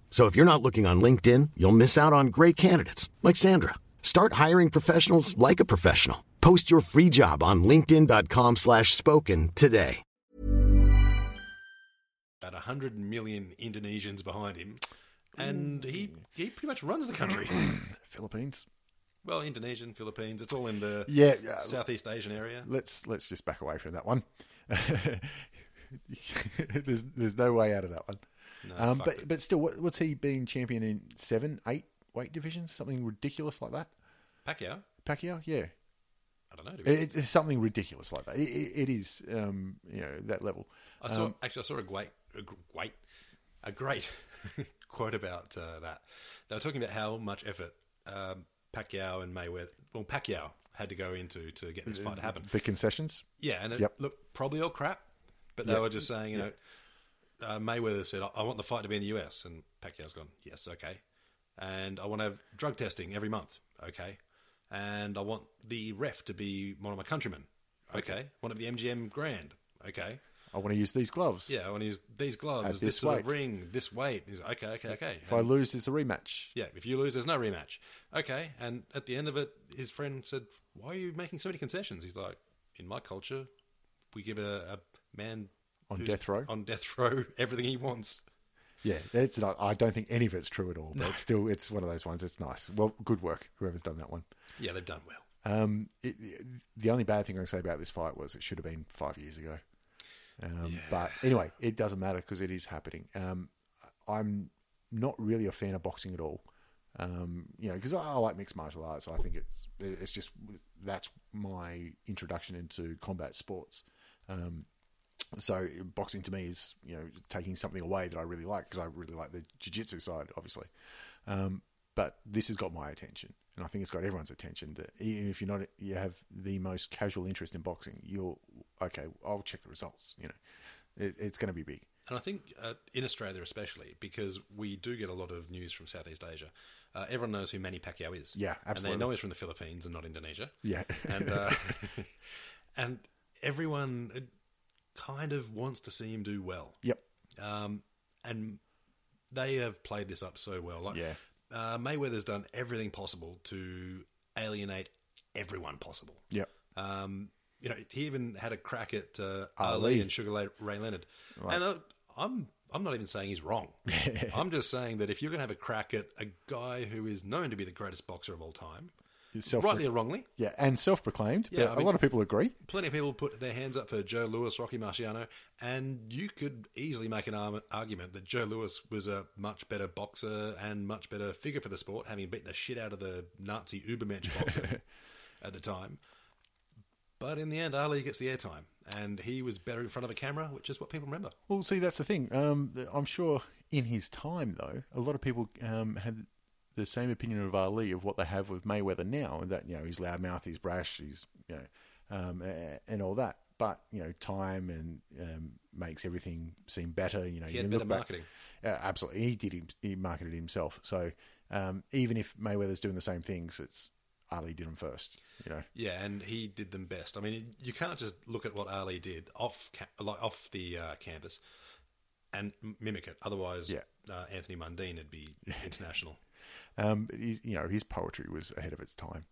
So if you're not looking on LinkedIn, you'll miss out on great candidates like Sandra. Start hiring professionals like a professional. Post your free job on linkedin.com slash spoken today. about 100 million Indonesians behind him. And he, he pretty much runs the country. Philippines. well, Indonesian, Philippines, it's all in the Yeah, yeah. Southeast Asian area. Let's let's just back away from that one. there's there's no way out of that one. No, um, but it. but still, what, what's he been champion in? Seven, eight weight divisions, something ridiculous like that. Pacquiao? Pacquiao, yeah. I don't know. It, it's something ridiculous like that. It, it, is, um, you know, that level. I saw actually I saw a great, a great, a great quote about uh, that. They were talking about how much effort um, Pacquiao and Mayweather, well, Pacquiao had to go into to get this fight to happen. The concessions. Yeah, and it, Yep. look, probably all crap, but they Yep. were just saying, you know, uh, Mayweather said, "I- "I want the fight to be in the US," and Pacquiao's gone, "Yes, okay," and I want to have drug testing every month, okay, and I want the ref to be one of my countrymen, okay, I want it to be MGM Grand, okay. I want to use these gloves. Yeah, I want to use these gloves, At this, this sort of ring, this weight. He's like, okay, okay, okay. If I lose, it's a rematch. yeah, if you lose, there's no rematch. Okay, and at the end of it, his friend said, "Why are you making so many concessions?" He's like, "In my culture, we give a, a man On death row? on death row everything he wants." Yeah, it's not. I don't think any of it's true at all. But it's still, it's one of those ones. It's nice. Well, good work, whoever's done that one. Yeah, they've done well. Um, it, the only bad thing I can say about this fight was it should have been five years ago. Um, But anyway, it doesn't matter because it is happening. Um, I'm not really a fan of boxing at all. Um, you know, because I, I like mixed martial arts. I think it's it's just that's my introduction into combat sports. Um, so boxing to me is you know taking something away that I really like because I really like the jiu-jitsu side, obviously. Um, but this has got my attention, and I think it's got everyone's attention. That even if you're not, you have the most casual interest in boxing, You're okay. I'll check the results. You know, it, it's going to be big. And I think uh, in Australia, especially because we do get a lot of news from Southeast Asia, uh, everyone knows who Manny Pacquiao is. Yeah, absolutely. And they know he's from the Philippines and not Indonesia. Yeah. and uh, and everyone uh, kind of wants to see him do well. Yep. Um, and they have played this up so well. Like, Yeah. uh, Mayweather's done everything possible to alienate everyone possible. Yep. Um, you know, he even had a crack at uh, Ali. Ali and Sugar Ray Leonard. And uh, I'm I'm not even saying he's wrong. I'm just saying that if you're going to have a crack at a guy who is known to be the greatest boxer of all time, Self- rightly or wrongly, Yeah, and self-proclaimed. Yeah, I a mean- lot of people agree. plenty of people put their hands up for Joe Louis, Rocky Marciano, and you could easily make an arm- argument that Joe Louis was a much better boxer and much better figure for the sport, having beat the shit out of the Nazi Ubermensch boxer at the time. But in the end, Ali gets the airtime, and he was better in front of a camera, which is what people remember. Well, see, that's the thing. Um, I'm sure in his time, though, a lot of people um, had the same opinion of Ali of what they have with Mayweather now, and that you know he's loudmouth, he's brash, he's you know, um, and all that. But you know, time and um, makes everything seem better. You know, He you had better back- marketing. Absolutely, he did. He marketed himself. So um, even if Mayweather's doing the same things, it's Ali did them first. You know, Yeah, and he did them best. I mean, you can't just look at what Ali did off like off the uh, canvas and mimic it. Otherwise, Yeah. uh, Anthony Mundine would be international. Um, he's, you know, his poetry was ahead of its time.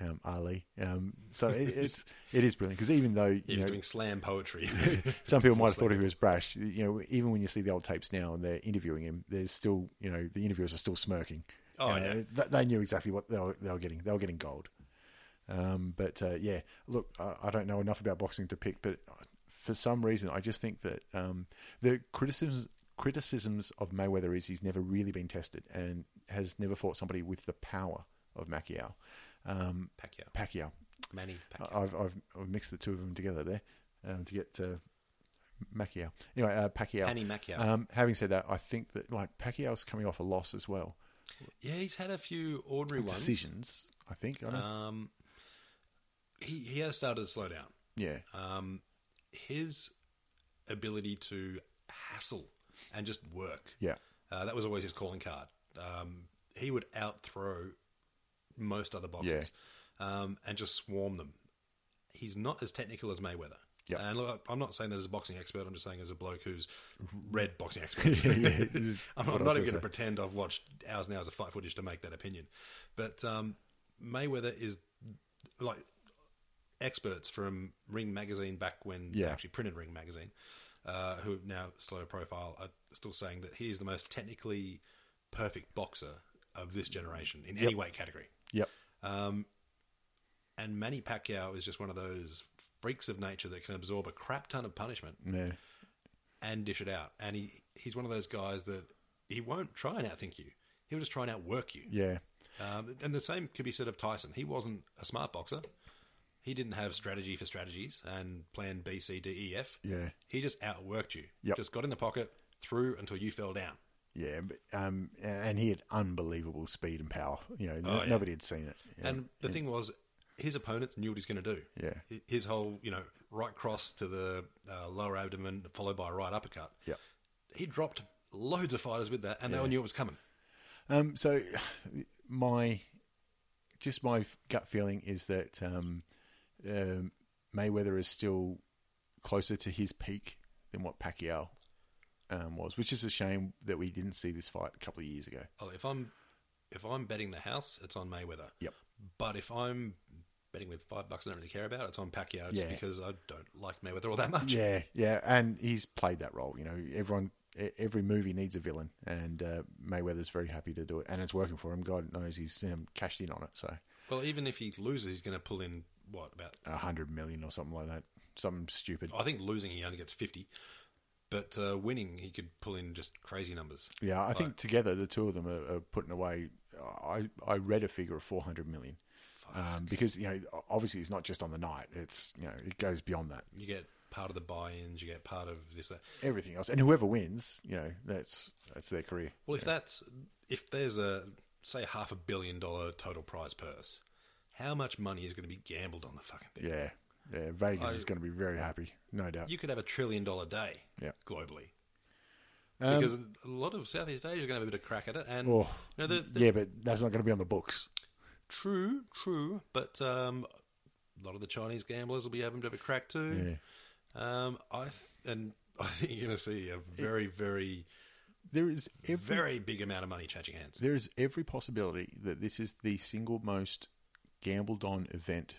Um, Ali. Um, so it, it's it is brilliant because even though He you was know doing slam poetry. some people might have thought he was brash, you know, even when you see the old tapes now and they're interviewing him, there's still you know the interviewers are still smirking. Oh, know, yeah. th- they knew exactly what they were, they were getting. They were getting gold. Um, but uh, yeah, look, I, I don't know enough about boxing to pick, but for some reason, I just think that um, the criticisms criticisms of Mayweather is he's never really been tested and has never fought somebody with the power of Pacquiao. Um, Pacquiao. Pacquiao. Manny Pacquiao. I've, I've, I've mixed the two of them together there um, to get uh, Pacquiao. Anyway, uh, Pacquiao. Manny Pacquiao. Um, having said that, I think that like Pacquiao's coming off a loss as well. yeah, he's had a few ordinary ones. Decisions, I think. I Um, he he has started to slow down. yeah, Um, his ability to hassle and just work. yeah, Uh, that was always his calling card. Um, he would outthrow most other boxers um, and just swarm them. He's not as technical as Mayweather. Yeah. And look, I'm not saying that as a boxing expert. I'm just saying as a bloke who's read boxing experts. yeah. I'm not, not even going to pretend I've watched hours and hours of fight footage to make that opinion. But um, Mayweather is like experts from Ring Magazine back when they Yeah. actually printed Ring Magazine, uh, who now slow profile are still saying that he is the most technically perfect boxer of this generation in any weight category. Yep. Um, and Manny Pacquiao is just one of those freaks of nature that can absorb a crap ton of punishment Yeah. and dish it out. And he, he's one of those guys that he won't try and outthink you. He'll just try and outwork you. Yeah. Um, and the same could be said of Tyson. He wasn't a smart boxer. He didn't have strategy for strategies and plan B, C, D, E, F. Yeah. He just outworked you. Yep. Just got in the pocket, threw until you fell down. Yeah, but, um, and he had unbelievable speed and power. You know, no- Oh, yeah. nobody had seen it. Yeah. And the thing was, his opponents knew what he's going to do. Yeah. His whole, you know, right cross to the uh, lower abdomen, followed by a right uppercut. Yeah, He dropped loads of fighters with that, and they all knew it was coming. Um, so my just my gut feeling is that um, um, Mayweather is still closer to his peak than what Pacquiao um, was, which is a shame that we didn't see this fight a couple of years ago. Oh, if I'm if I'm betting the house, it's on Mayweather. Yep. But if I'm betting with five bucks I don't really care about, it's on Pacquiao just Yeah. because I don't like Mayweather all that much. Yeah, yeah, and he's played that role. You know, everyone, every movie needs a villain, and uh, Mayweather's very happy to do it, and it's working for him. God knows he's um, cashed in on it. So Well, even if he loses, he's going to pull in what about? a hundred million or something like that, something stupid. I think losing he only gets fifty, but uh, winning he could pull in just crazy numbers. Yeah, I think together the two of them are, are putting away. I I read a figure of four hundred million, um, because you know obviously it's not just on the night. It's you know it goes beyond that. You get part of the buy-ins, you get part of this that. Everything else, and whoever wins, you know that's that's their career. Well, if that's if there's a say half a billion dollar total prize purse, how much money is going to be gambled on the fucking thing? Yeah, yeah. Vegas I- is going to be very happy, no doubt. You could have a trillion dollar day Yeah. globally. Um, because a lot of Southeast Asia are going to have a bit of crack at it, and oh, you know, the, the, yeah, but that's not going to be on the books. true, true, but um, a lot of the Chinese gamblers will be having a bit of a crack too. Um, I th- and I think you're going to see a very, very, There is every very big amount of money changing hands. there is every possibility that this is the single most gambled on event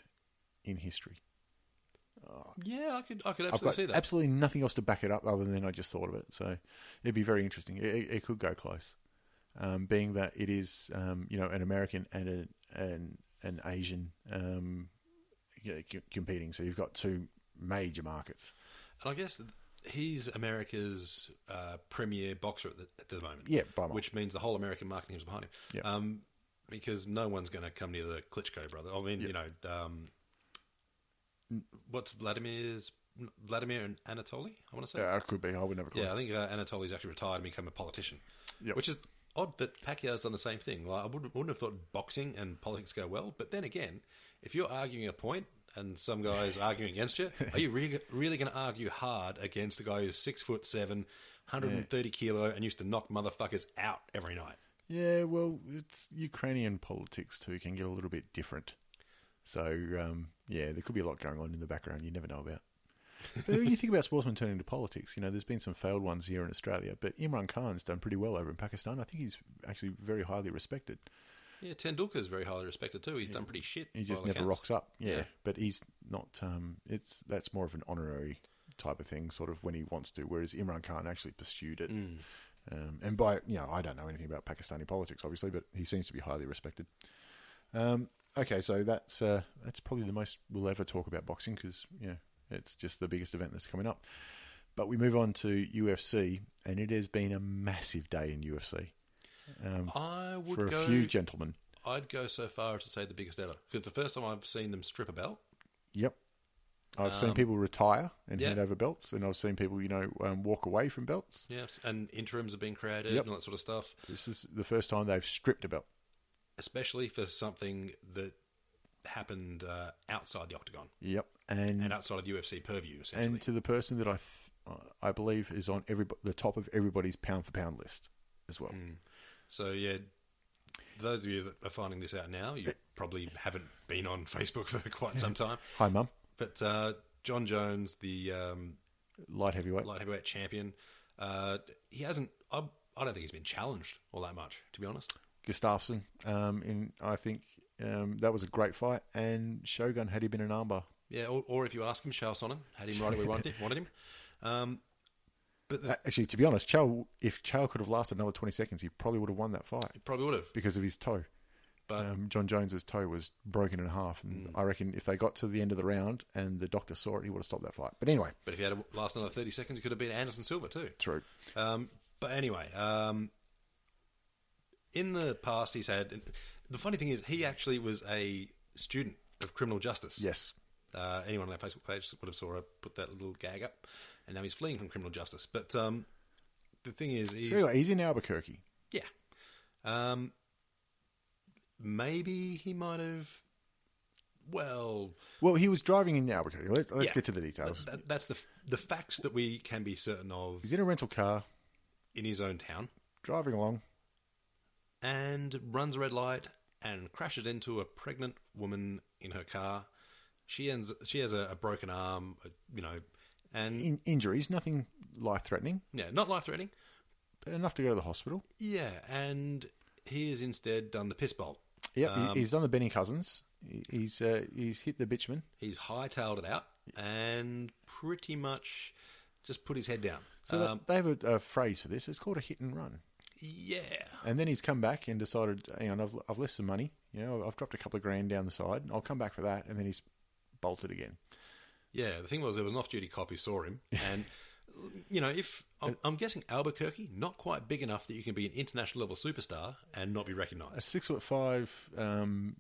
in history. Yeah, I could, I could I've absolutely got see that. absolutely nothing else to back it up other than I just thought of it. So it'd be very interesting. It, it, could go close, um, being that it is um, you know an American and a, an an Asian um, yeah, c- competing. So you've got two major markets. And I guess he's America's uh, premier boxer at the, at the moment. Yeah, by which means the whole American marketing is behind him. Yeah. Um, because no one's going to come near the Klitschko brother. I mean, you know, um, what's Vladimir's Vladimir and Anatoly? I want to say. Yeah, it could be. I would never. Yeah, I think uh, Anatoly's actually retired and become a politician. Yep. Which is odd that Pacquiao's done the same thing. Like, I wouldn't, wouldn't have thought boxing and politics go well. But then again, if you're arguing a point and some guy's arguing against you, are you really, really going to argue hard against a guy who's six foot seven, 130 kilo, and used to knock motherfuckers out every night? Yeah, well, it's Ukrainian politics too can get a little bit different. So um, yeah, there could be a lot going on in the background you never know about. but when you think about sportsmen turning to politics, you know, there's been some failed ones here in Australia, but Imran Khan's done pretty well over in Pakistan. I think he's actually very highly respected. Yeah, Tendulkar's very highly respected too. He's done pretty shit. He just never accounts. rocks up. Yeah, Yeah. but he's not. Um, it's that's more of an honorary type of thing, sort of when he wants to. Whereas Imran Khan actually pursued it. Mm. Um, and by you know, I don't know anything about Pakistani politics, obviously, but he seems to be highly respected. Um, okay, so that's uh, that's probably the most we'll ever talk about boxing because you know it's just the biggest event that's coming up. But we move on to UFC, and it has been a massive day in UFC um, I would for a go. few gentlemen. I'd go so far as to say the biggest ever because the first time I've seen them strip a belt. Yep. I've seen Um, people retire and yeah. hand over belts, and I've seen people, you know, um, walk away from belts. Yes, and interims have been created Yep. and all that sort of stuff. This is the first time they've stripped a belt. Especially for something that happened uh, outside the octagon Yep, and and outside of UFC purview. Essentially, and to the person that I, th- I believe is on every the top of everybody's pound for pound list as well. Hmm. so yeah, those of you that are finding this out now, you probably haven't been on Facebook for quite some time. Hi, mum. But uh, Jon Jones, the um, Light heavyweight. light heavyweight champion, uh, he hasn't. I, I don't think he's been challenged all that much, to be honest. Gustafsson. Um, in I think um, that was a great fight, and Shogun had he been an armbar. Yeah, or, or if you ask him, Chael Sonnen had him right where we wanted him. Wanted him. Um, but the, Actually, to be honest, Chow, if Chow could have lasted another twenty seconds, he probably would have won that fight he probably would have. because of his toe. But um, Jon Jones's toe was broken in half, and Hmm. I reckon if they got to the end of the round and the doctor saw it, he would have stopped that fight. But anyway, But if he had to last another 30 seconds, it could have been Anderson Silva too. true. Um, but anyway, um, in the past, he's had. The funny thing is, he actually was a student of criminal justice. Yes, Uh, anyone on our Facebook page would have saw her put that little gag up, and now he's fleeing from criminal justice. But um, the thing is, he's, So anyway, he's in Albuquerque. yeah, um, maybe he might have. Well, Well, he was driving in Albuquerque. Let, let's yeah, get to the details. that- that's the the facts that we can be certain of He's in a rental car, in his own town, driving along. And runs a red light and crashes into a pregnant woman in her car. She ends. She has a, a broken arm, you know, and In, injuries, nothing life threatening, yeah, not life threatening. but enough to go to the hospital. Yeah, and he has instead done the piss bowl. Yep, Um, he he's done the Benny Cousins. He- He's uh, he's hit the bitumen. He's hightailed it out and pretty much just put his head down. So that- um, they have a, a phrase for this. It's called a hit and run. Yeah, And then he's come back and decided, you know, I've, I've left some money. You know, I've dropped a couple of grand down the side. I'll come back for that. And then he's bolted again. yeah. The thing was, there was an off-duty cop who saw him, and you know, if I'm, I'm guessing Albuquerque, not quite big enough that you can be an international level superstar and not be recognised. A six foot five um,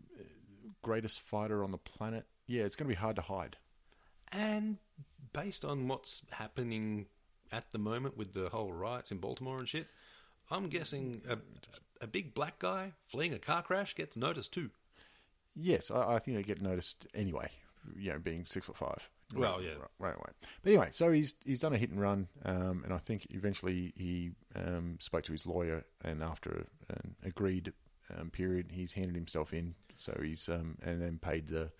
greatest fighter on the planet. Yeah, it's going to be hard to hide. And based on what's happening at the moment with the whole riots in Baltimore and shit, I'm guessing a, a big black guy fleeing a car crash gets noticed too. Yes, I, I think they get noticed anyway. You know, being six foot five. Well, yeah. right, right away. But anyway, so he's he's done a hit and run, um, and I think eventually he um, spoke to his lawyer, and after an agreed um, period, he's handed himself in. So he's um, and then paid the.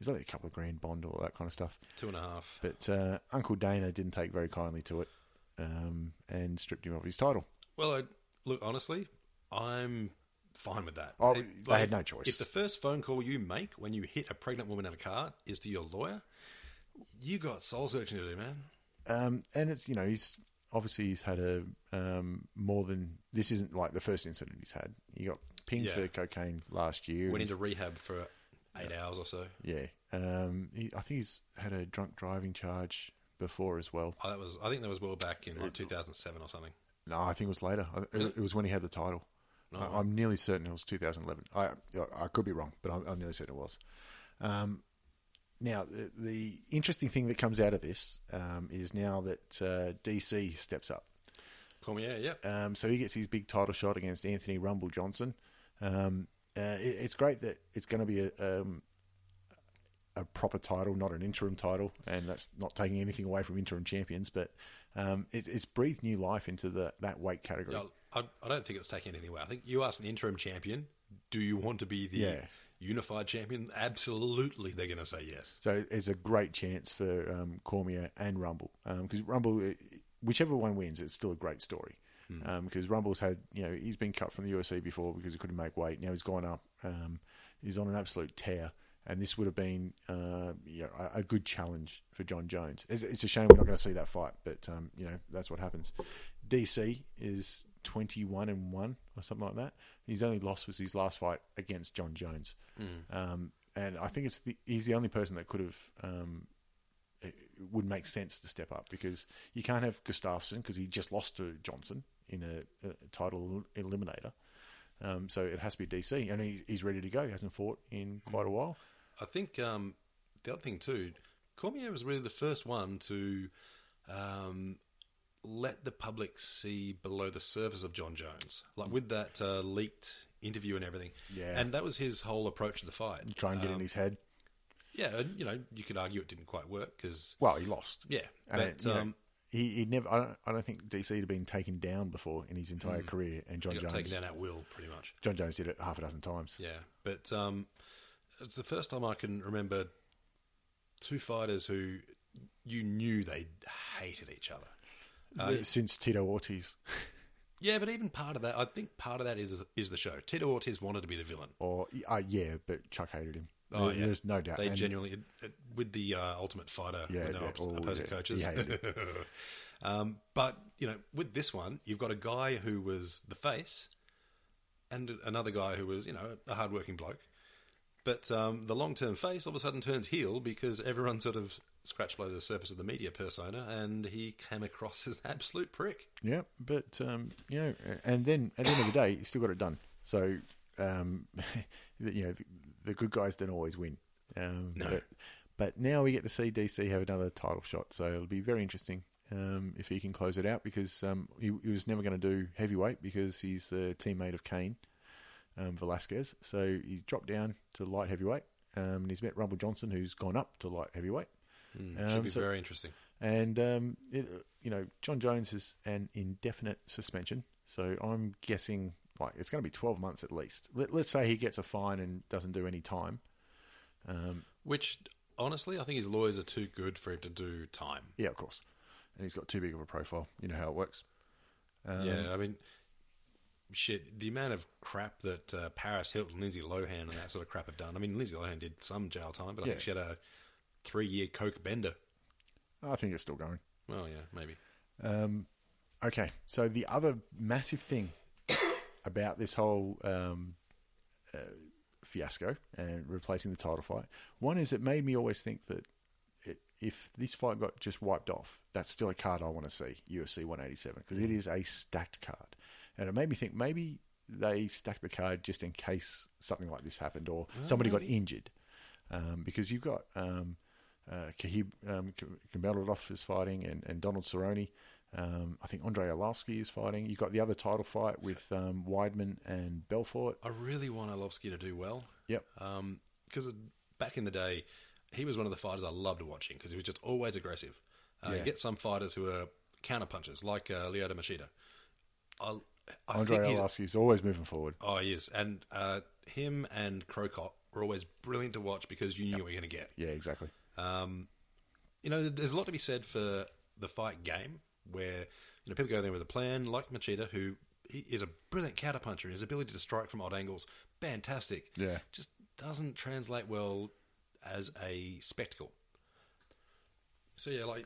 It's only a couple of grand bond, all that kind of stuff. Two and a half. But uh, Uncle Dana didn't take very kindly to it, um, and stripped him of his title. Well, I, look, honestly, I'm fine with that. Oh, It- they had no choice. If the first phone call you make when you hit a pregnant woman in a car is to your lawyer, you got soul searching to do, man. Um, and it's you know he's obviously he's had a um, more than this isn't like the first incident he's had. He got pinged Yeah. for cocaine last year. Went into rehab for eight hours or so. yeah, um, he, I think he's had a drunk driving charge before as well. Oh, that was, I think that was well back in like 2007 or something. No, I think it was later. It, it was when he had the title. I, I'm nearly certain it was 2011. I I could be wrong, but I'm, I'm nearly certain it was. Um, now, the, the interesting thing that comes out of this um, is now that uh, DC steps up. Cormier, yeah. Um, so he gets his big title shot against Anthony Rumble Johnson. Um, uh, it, it's great that it's going to be a, um, a proper title, not an interim title, and that's not taking anything away from interim champions, but um, it, it's breathed new life into the, that weight category. No, I, I don't think it's taking anything away. I think you asked an interim champion, do you want to be the Yeah. unified champion? Absolutely, they're going to say yes. So it's a great chance for um, Cormier and Rumble because Rumble, uh, whichever one wins, it's still a great story. Because Rumble's had, you know, he's been cut from the UFC before because he couldn't make weight. Now he's gone up. Um, he's on an absolute tear, and this would have been, uh, you know, a, a good challenge for Jon Jones. It's, it's a shame we're not going to see that fight, but um, you know that's what happens. DC is twenty-one and one or something like that. His only loss was his last fight against Jon Jones, um, and I think it's the, he's the only person that could have um, it would make sense to step up because you can't have Gustafsson because he just lost to Johnson in a, a title eliminator. Um, so it has to be DC, and he, he's ready to go. He hasn't fought in quite a while. I think um, the other thing too, Cormier was really the first one to um, let the public see below the surface of Jon Jones, like with that uh, leaked interview and everything. Yeah. and that was his whole approach to the fight. Try and get in Um, his head. Yeah, and you know, you could argue it didn't quite work because Well, he lost. yeah, And, but know, um, he, he never. I don't, I don't think DC had been taken down before in his entire career, and Jon Jones. taken down at will, pretty much. Jon Jones did it half a dozen times. Yeah, but um, it's the first time I can remember two fighters who you knew they hated each other. Uh, Since Tito Ortiz, Yeah, but even part of that, I think part of that is is the show. Tito Ortiz wanted to be the villain. or uh, yeah, but Chuck hated him. Oh, yeah. There's no doubt. They And- genuinely, it, it- with the uh, Ultimate Fighter, Yeah, with yeah. opposing yeah. coaches. Um, but you know, with this one, you've got a guy who was the face, and another guy who was, you know, a hardworking bloke. But um, the long-term face all of a sudden turns heel because everyone sort of scratched below the surface of the media persona, and he came across as an absolute prick. Yeah, but um, you know, and then at the end of the day, he still got it done. So um, you know, the, the good guys don't always win. Um, No. But, But now we get to see DC have another title shot, so it'll be very interesting um, if he can close it out because um, he, he was never going to do heavyweight because he's a teammate of Cain, um, Velasquez. So he dropped down to light heavyweight, um, and he's met Rumble Johnson, who's gone up to light heavyweight. Should Um, be so- very interesting. and um, it, you know, Jon Jones is an indefinite suspension, so I'm guessing like it's going to be 12 months at least. Let, let's say he gets a fine and doesn't do any time. Um, Which, honestly, I think his lawyers are too good for him to do time. yeah, of course, and he's got too big of a profile. You know how it works. Um, yeah, I mean, shit, the amount of crap that uh, Paris Hilton, Lindsay Lohan, and that sort of crap have done. I mean, Lindsay Lohan did some jail time, but I think she had a three-year coke bender. I think it's still going. Well, yeah, maybe. Um, okay, so the other massive thing about this whole um, uh, fiasco and replacing the title fight, one is it made me always think that it, if this fight got just wiped off, that's still a card I want to see, UFC 187, because it is a stacked card. And it made me think maybe they stacked the card just in case something like this happened or somebody got injured. Um, because you've got um, uh, Khabib um, is fighting and, and Donald Cerrone. Um, I think Andre Arlovsky is fighting. You've got the other title fight with um, Weidman and Belfort. I really want Arlovsky to do well. Yep. Because back in the day, he was one of the fighters I loved watching because he was just always aggressive. Uh, Yeah. You get some fighters who are counter punchers, like uh, Lyoto Machida. I, I Andre Arlovsky is always moving forward. Oh, he is. And uh, him and Cro Cop were always brilliant to watch because you knew what you were going to get. Yeah, exactly. You know, there's a lot to be said for the fight game where, you know, people go there with a plan, like Machida, who he is a brilliant counterpuncher. His ability to strike from odd angles, fantastic. Yeah. Just doesn't translate well as a spectacle. So, yeah, like,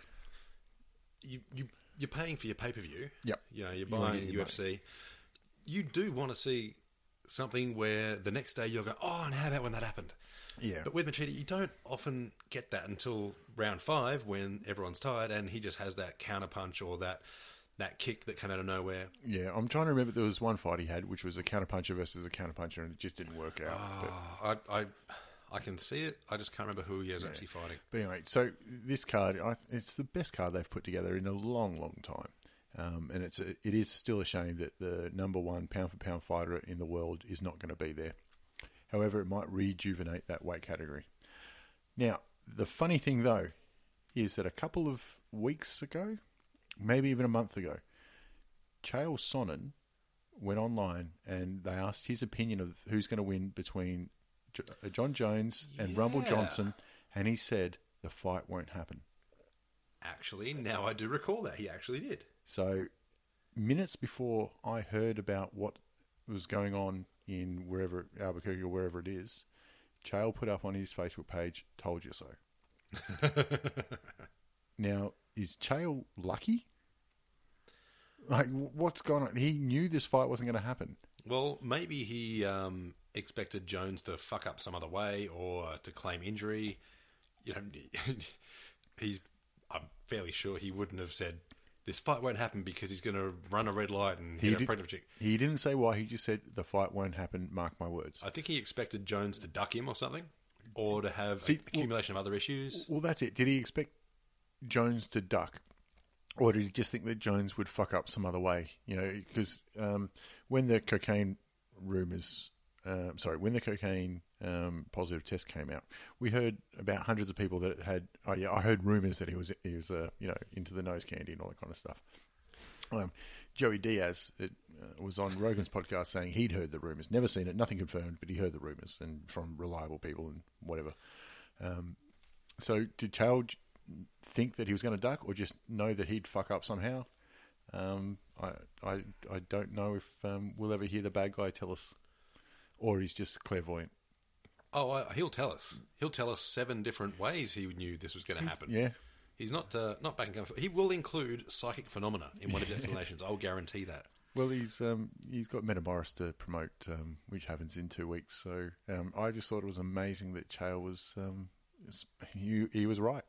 you, you, you're paying for your pay per view. Yep. You know, you're buying your UFC. You do want to see something where the next day you'll go, oh, and how about when that happened? Yeah. But with Machida, you don't often get that until round five when everyone's tired and he just has that counter punch or that that kick that came out of nowhere. Yeah, I'm trying to remember. There was one fight he had, which was a counter puncher versus a counter puncher and it just didn't work out. but, Oh, I, I I can see it. I just can't remember who he is actually fighting. but anyway, so this card, I, it's the best card they've put together in a long, long time. Um, and it's a, it is still a shame that the number one pound for pound fighter in the world is not going to be there. However, it might rejuvenate that weight category. Now, the funny thing though is that a couple of weeks ago, maybe even a month ago, Chael Sonnen went online and they asked his opinion of who's going to win between Jon Jones and Rumble Johnson, and he said the fight won't happen. Actually, now I do recall that he actually did. So, minutes before I heard about what was going on in wherever Albuquerque or wherever it is, Chael put up on his Facebook page, "Told you so." now, is Chael lucky? Like, what's going on? He knew this fight wasn't going to happen. Well, maybe he um, expected Jones to fuck up some other way or to claim injury. You know, he's. I'm fairly sure he wouldn't have said this fight won't happen because he's going to run a red light and He, hit a pregnant chick. he didn't say why. He just said the fight won't happen. Mark my words. I think he expected Jones to duck him or something, or to have See, accumulation of other issues. Well, that's it. Did he expect Jones to duck, or did he just think that Jones would fuck up some other way? You know, because um, when the cocaine rumors, um sorry, when the cocaine um, positive test came out, we heard about hundreds of people that had. Oh yeah, I heard rumors that he was he was uh, you know into the nose candy and all that kind of stuff. Um, Joey Diaz it, uh, was on Rogan's podcast saying he'd heard the rumors, never seen it, nothing confirmed, but he heard the rumors and from reliable people and whatever. Um, so did Chael think that he was going to duck, or just know that he'd fuck up somehow? Um, I, I I don't know if um, we'll ever hear the bad guy tell us, or he's just clairvoyant. Oh, I, he'll tell us. He'll tell us seven different ways he knew this was going to happen. Yeah, He's not uh, not backing up. He will include psychic phenomena in one of his explanations. I'll guarantee that. Well, he's um, he's got Metamoris to promote, um, which happens in two weeks. So um, I just thought it was amazing that Chael was um, he, he was right.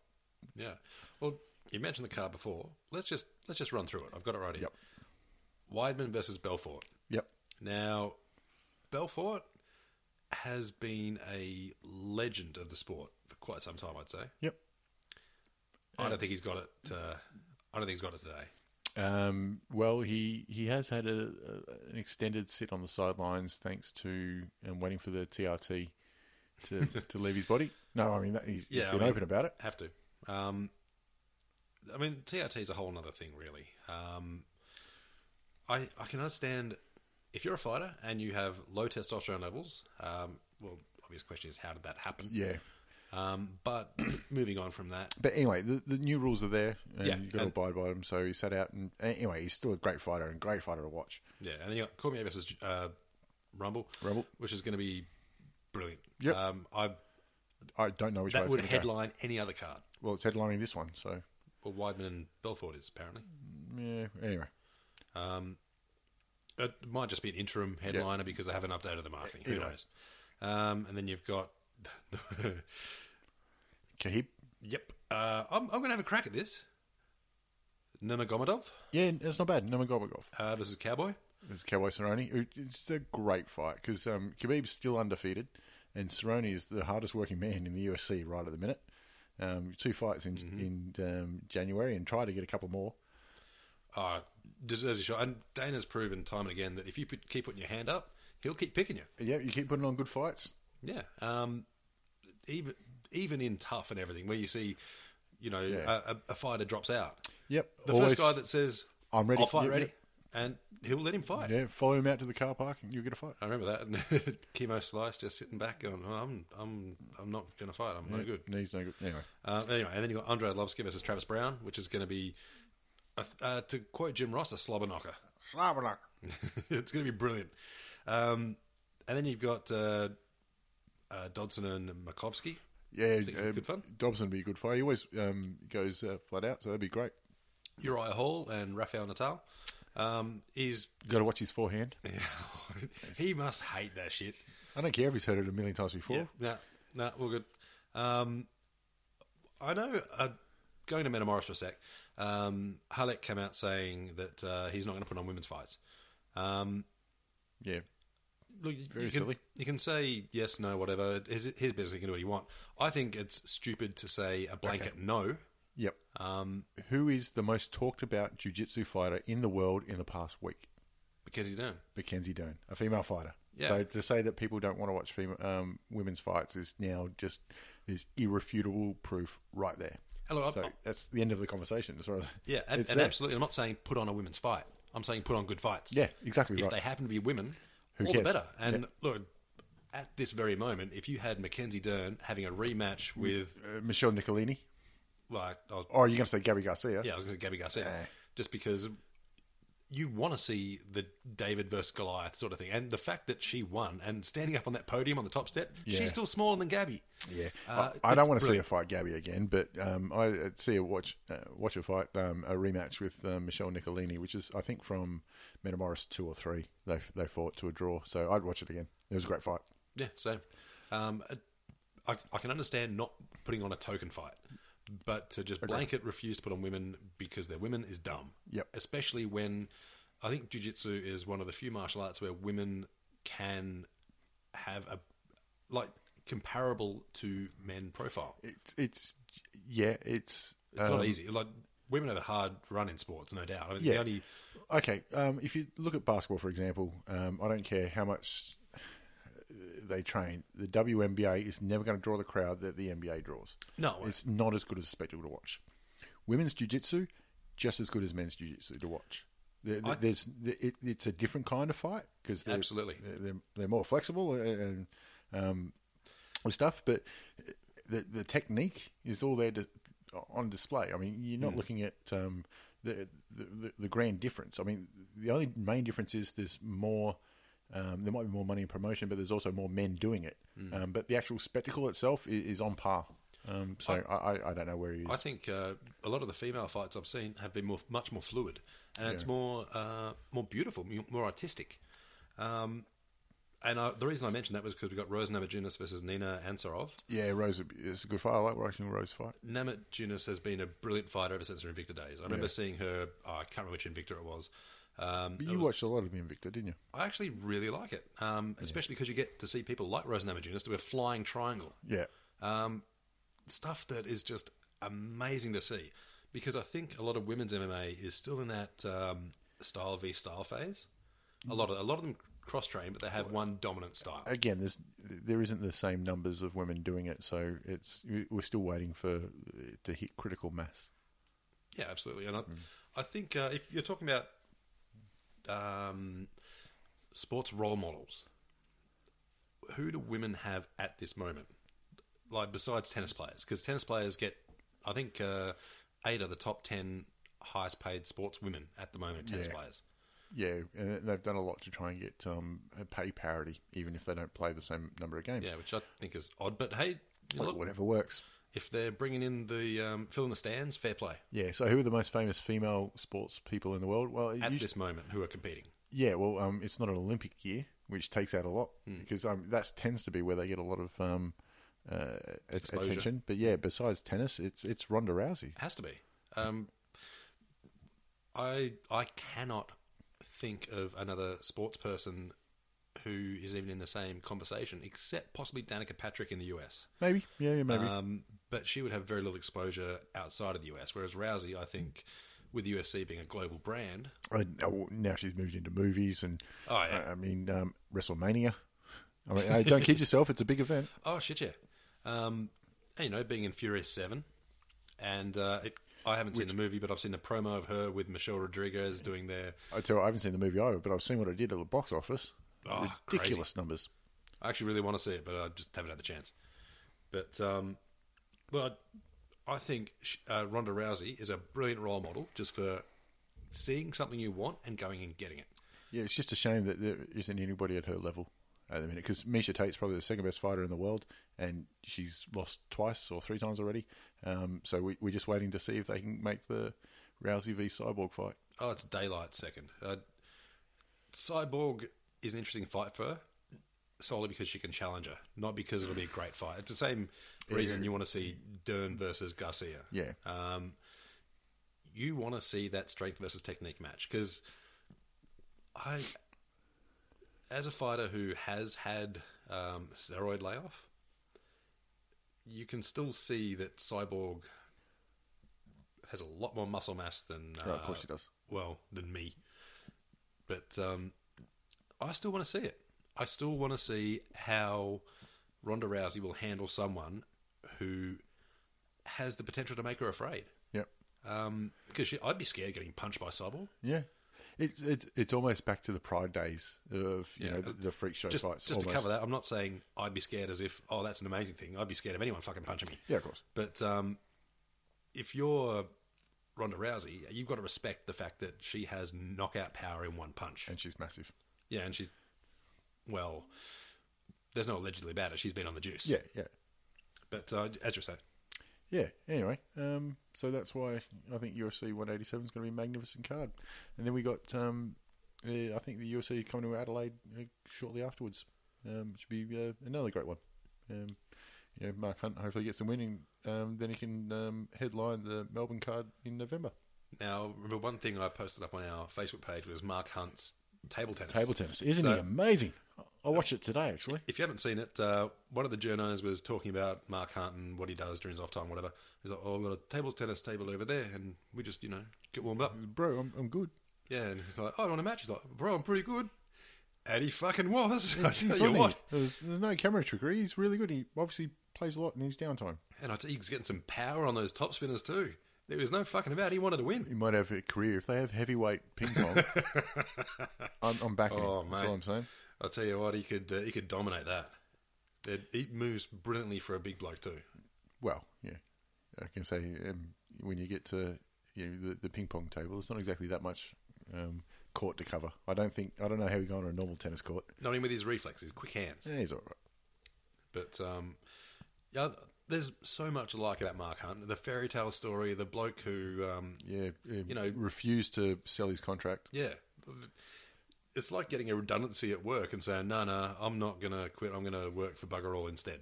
Yeah. Well, you mentioned the card before. Let's just let's just run through it. I've got it right here. Yep. Weidman versus Belfort. Yep. Now, Belfort has been a legend of the sport for quite some time, I'd say. Yep. I don't think he's got it. Uh, I don't think he's got it today. Um, well, he, he has had a, a, an extended sit on the sidelines thanks to um, waiting for the TRT to, to leave his body. No, I mean that, he's, Yeah, he's I been mean- open about it. Have to. Um, I mean, TRT is a whole other thing, really. Um, I I can understand if you're a fighter and you have low testosterone levels. Um, well, obvious question is how did that happen? Yeah, Um, but moving on from that, but anyway, the, the new rules are there, and Yeah, you've got to abide by them. So he sat out, and anyway, he's still a great fighter and great fighter to watch. yeah, and then you got Cormier versus uh, Rumble, Rumble. which is going to be brilliant. Yep. Um, I I don't know which way that it's would going to go. headline any other card. Well, it's headlining this one, so Well, Weidman and Belfort is apparently. yeah. Anyway, Um, it might just be an interim headliner because they haven't updated the marketing. Who knows? Um, and then you've got. Khabib. yep. Uh, I'm, I'm going to have a crack at this. Nurmagomedov Yeah, it's not bad. Nomagomedov. uh, is Cowboy. It's Cowboy Cerrone. It's a great fight because um, Khabib's still undefeated, and Cerrone is the hardest working man in the UFC right at the minute. Um, two fights in in um, January, and try to get a couple more. Uh, deserves a shot. And Dana's proven time and again that if you put, keep putting your hand up, he'll keep picking you. Yeah, you keep putting on good fights. Yeah. Um, even even in tough and everything, where you see, you know, Yeah. a, a, fighter drops out. Yep, The always- first guy that says, I'm ready. I'll fight Yep, ready. yep. And he'll let him fight. Yeah, follow him out to the car park, and you'll get a fight. I remember that. And Kimbo Slice just sitting back going, oh, I'm, I'm, I'm not going to fight. I'm no good. Knees no good. Anyway, Uh, anyway, and then you got Andre Arlovsky versus Travis Browne, which is going to be, uh, to quote Jim Ross, a slobber knocker. it's going to be brilliant. Um, and then you've got uh, uh, Dodson and Makovsky. yeah, Think it'd be um, good fun? Dodson would be a good fight. He always um, goes uh, flat out, so that'd be great. Uriah Hall and Rafael Natal. Um, he's Got to watch his forehand. he must hate that shit. I don't care if he's heard it a million times before. Yeah, no, no, all good. Um, I know. Uh, going to Metamoris for a sec. Um, Ralek came out saying that uh, he's not going to put on women's fights. Um, Yeah, look, you, Very you can, silly. You can say yes, no, whatever. His, his business. He can do what he want. I think it's stupid to say a blanket no. Yep. Um, Who is the most talked about jiu-jitsu fighter in the world in the past week? Mackenzie Dern. Mackenzie Dern, a female fighter. Yeah. So to say that people don't want to watch female, um, women's fights is now just there's irrefutable proof right there. Hello, So that's the end of the conversation. As far as Yeah, and, and absolutely. I'm not saying put on a women's fight. I'm saying put on good fights. Yeah, exactly If right. they happen to be women, Who all cares? the better. And Yeah. look, at this very moment, if you had Mackenzie Dern having a rematch with, Uh, Michelle Nicolini. like, I was, Oh, you're going to say Gabby Garcia? yeah, I was going to say Gabby Garcia, Eh. just because you want to see the David versus Goliath sort of thing, and the fact that she won and standing up on that podium on the top step, Yeah. she's still smaller than Gabby. Yeah, Uh, I, I don't want to see brilliant. her fight Gabby again, but um, I I'd see her watch uh, watch her fight um, a rematch with um, Michelle Nicolini, which is I think from Metamoris two or three. They they fought to a draw, so I'd watch it again. It was a great fight. Yeah, same. Um, I, I can understand not putting on a token fight, but to just blanket refuse to put on women because they're women is dumb. Yep. Especially when I think jiu-jitsu is one of the few martial arts where women can have a like comparable to men profile. It's it's yeah, it's It's um, not easy. Like women have a hard run in sports, no doubt. I mean, Yeah. the only Okay, um, if you look at basketball, for example, um, I don't care how much they train. The WNBA is never going to draw the crowd that the NBA draws. No, won't. it's not as good as a spectacle to watch. Women's jiu-jitsu, just as good as men's jiu-jitsu to watch. There, I- there's it, it's a different kind of fight because they're, Absolutely. they're, they're, they're more flexible and um, stuff, but the the technique is all there to, on display. I mean, you're Hmm. not looking at um, the, the the the grand difference. I mean, the only main difference is there's more. Um, there might be more money in promotion, but there's also more men doing it. Hmm. Um, but the actual spectacle itself is, is on par. Um, so I, I, I don't know where he is. I think uh, a lot of the female fights I've seen have been more, much more fluid, and it's more uh, more beautiful, more artistic. Um, and I, the reason I mentioned that was because we got Rose Namajunas versus Nina Ansaroff. yeah, Rose is a good fight. I like watching Rose fight. Namajunas has been a brilliant fighter ever since her Invicta days. I remember Yeah. seeing her. Oh, I can't remember which Invicta it was. Um, But you was- watched a lot of the Invicta, didn't you? I actually really like it, um, especially because you get to see people like Rose Namajunas do a flying triangle. Yeah. Um, stuff that is just amazing to see. Because I think a lot of women's MMA is still in that um, style v style phase. A lot of a lot of them cross train, but they have one dominant style. Again, there's there isn't the same numbers of women doing it, so it's we're still waiting for it to hit critical mass. Yeah, absolutely. And I, I think uh, if you're talking about um, sports role models, who do women have at this moment? Like besides tennis players, because tennis players get, I think, uh, eight of the top ten highest paid sports women at the moment. Tennis Yeah. players. Yeah, and they've done a lot to try and get um, pay parity, even if they don't play the same number of games. Yeah, which I think is odd. But hey, look, Whatever works. If they're bringing in the um, fill in the stands, fair play. Yeah. So, who are the most famous female sports people in the world? Well, At this moment, who are competing? yeah. Well, um, it's not an Olympic year, which takes out a lot because um, that tends to be where they get a lot of um, uh, attention. But yeah, besides tennis, it's it's Ronda Rousey. Has to be. Um, I I cannot think of another sports person who is even in the same conversation, except possibly Danica Patrick in the US. Maybe. Yeah. yeah maybe. Um, but she would have very little exposure outside of the US. Whereas Rousey, I think, with UFC being a global brand, I, oh, now she's moved into movies and Oh, yeah. I, I mean um, WrestleMania. I mean, don't kid yourself; it's a big event. oh shit yeah, um, and, you know, being in Furious Seven, and uh, it, I haven't seen the movie, but I've seen the promo of her with Michelle Rodriguez doing their I tell you, I haven't seen the movie either, but I've seen what it did at the box office. Oh, Ridiculous numbers. I actually really want to see it, but I just haven't had the chance. But um, well, I think sh- uh, Ronda Rousey is a brilliant role model just for seeing something you want and going and getting it. Yeah, it's just a shame that there isn't anybody at her level at the minute because Miesha Tate's probably the second best fighter in the world, and she's lost twice or three times already. Um, so we, we're just waiting to see if they can make the Rousey v Cyborg fight. Oh, it's daylight second. Uh, Cyborg is an interesting fight for her solely because she can challenge her, not because it'll be a great fight. It's the same reason you want to see Dern versus Garcia. Yeah. Um, you want to see that strength versus technique match because I, as a fighter who has had um, steroid layoff, you can still see that Cyborg has a lot more muscle mass than uh, Oh, of course she does. Well, than me, but um, I still want to see it. I still want to see how Ronda Rousey will handle someone who has the potential to make her afraid. Yep. Um, because she, I'd be scared getting punched by Cyborg. Yeah. It's it's it's almost back to the Pride days of you Yeah. know the, the freak show Just, fights. just to cover that, I'm not saying I'd be scared as if, oh, that's an amazing thing. I'd be scared of anyone fucking punching me. Yeah, of course. But um, if you're Ronda Rousey, you've got to respect the fact that she has knockout power in one punch. And she's massive. Yeah, and she's, well, there's no allegedly about it. She's been on the juice. Yeah, yeah. But uh, as you say, Yeah. Anyway, um, so that's why I think UFC 187 is going to be a magnificent card. And then we got, um, uh, I think the UFC coming to Adelaide uh, shortly afterwards, um, which would be uh, another great one. Um, you know, Mark Hunt hopefully gets the win, and um, then he can um, headline the Melbourne card in November. now remember one thing I posted up on our Facebook page was Mark Hunt's table tennis. Table tennis, isn't So- he amazing? I watched it today actually. If you haven't seen it, uh, one of the journos was talking about Mark Hunt and what he does during his off time, whatever. He's like, "Oh, I've got a table tennis table over there, and we just, you know, get warmed up." Bro, I'm, I'm good. Yeah, and he's like, "Oh, I want a match." He's like, "Bro, I'm pretty good," and he fucking was. I tell you what. There's, there's no camera trickery. He's really good. He obviously plays a lot in his downtime. And I tell you, he's getting some power on those top spinners too. There was no fucking about. He wanted to win. He might have a career if they have heavyweight ping pong. I'm, I'm backing Oh, him. That's all I'm saying. I'll tell you what, he could uh, he could dominate that. It, he moves brilliantly for a big bloke too. Well, yeah, I can say um, when you get to you know, the, the ping pong table, it's not exactly that much um, court to cover. I don't think I don't know how he go on a normal tennis court. Not even with his reflexes, quick hands. Yeah, he's all right. But um, yeah, there's so much to like about Mark Hunt. The fairy tale story, the bloke who, um, Yeah, You know- refused to sell his contract. yeah, it's like getting a redundancy at work and saying, no, no, I'm not going to quit. I'm going to work for bugger all instead.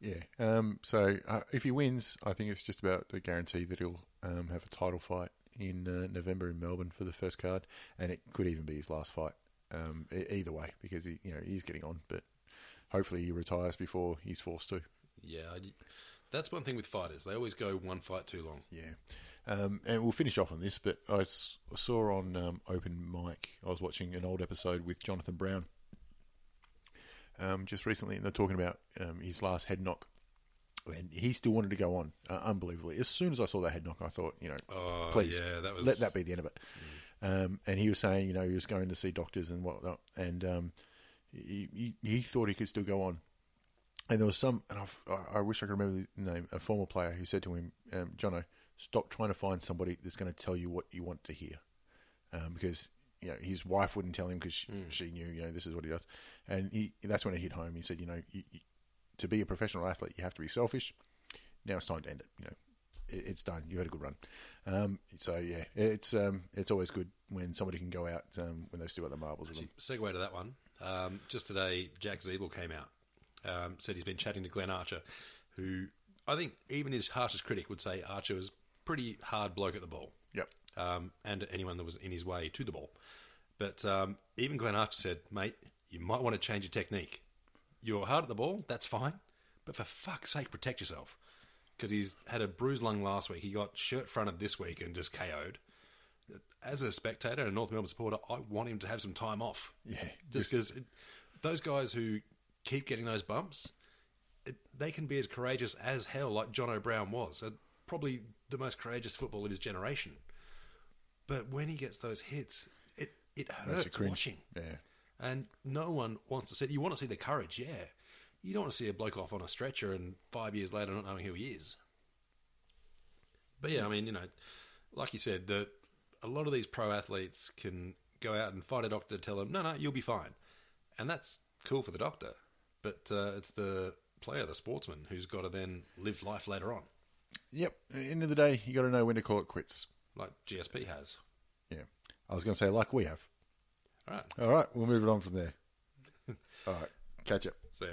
Yeah. Um, so uh, if he wins, I think it's just about a guarantee that he'll um, have a title fight in uh, November in Melbourne for the first card, and it could even be his last fight. Um, e- either way, because he, you know, he's getting on, but hopefully he retires before he's forced to. Yeah, I- That's one thing with fighters; they always go one fight too long. Yeah. Um, and we'll finish off on this, but I s- saw on um, Open Mic, I was watching an old episode with Jonathan Brown um, just recently, and they're talking about um, his last head knock. And he still wanted to go on, uh, unbelievably. As soon as I saw that head knock, I thought, you know, Oh, please yeah, that was- let that be the end of it. Um, and he was saying, you know, he was going to see doctors and whatnot, and um, he, he he thought he could still go on. And there was some, and I I wish I could remember the name, a former player who said to him, um, Jono, stop trying to find somebody that's going to tell you what you want to hear. Um, because, you know, his wife wouldn't tell him because she, she knew, you know, this is what he does. And he, that's when it hit home. He said, you know, you, you, to be a professional athlete, you have to be selfish. Now it's time to end it. You know, it, it's done. You had a good run. Um, so yeah, it's um, it's always good when somebody can go out um, when they've still got the marbles with them. Segue to that one. Um, just today, Jack Ziebell came out. Um, said he's been chatting to Glenn Archer, who I think even his harshest critic would say Archer was pretty hard bloke at the ball. Yep. Um, and anyone that was in his way to the ball. But um, even Glenn Archer said, mate, you might want to change your technique. You're hard at the ball, that's fine. But for fuck's sake, protect yourself. Because he's had a bruised lung last week. He got shirt fronted this week and just KO'd. As a spectator and a North Melbourne supporter, I want him to have some time off. Yeah, Just because those guys who keep getting those bumps, it, they can be as courageous as hell, like Jonathan Brown was. Uh, probably the most courageous footballer of his generation. But when he gets those hits, it, it hurts watching. Yeah. And no one wants to see. You want to see the courage, yeah. You don't want to see a bloke off on a stretcher and five years later not knowing who he is. But yeah, I mean, you know, like you said, the, a lot of these pro athletes can go out and find a doctor to tell them, no, no, you'll be fine. And that's cool for the doctor. But uh, it's the player, the sportsman, who's got to then live life later on, Yep. At the end of the day, you got to know when to call it quits. like GSP has. Yeah. I was going to say like we have. All right. All right, we'll move it on from there. All right, catch up. So, yeah.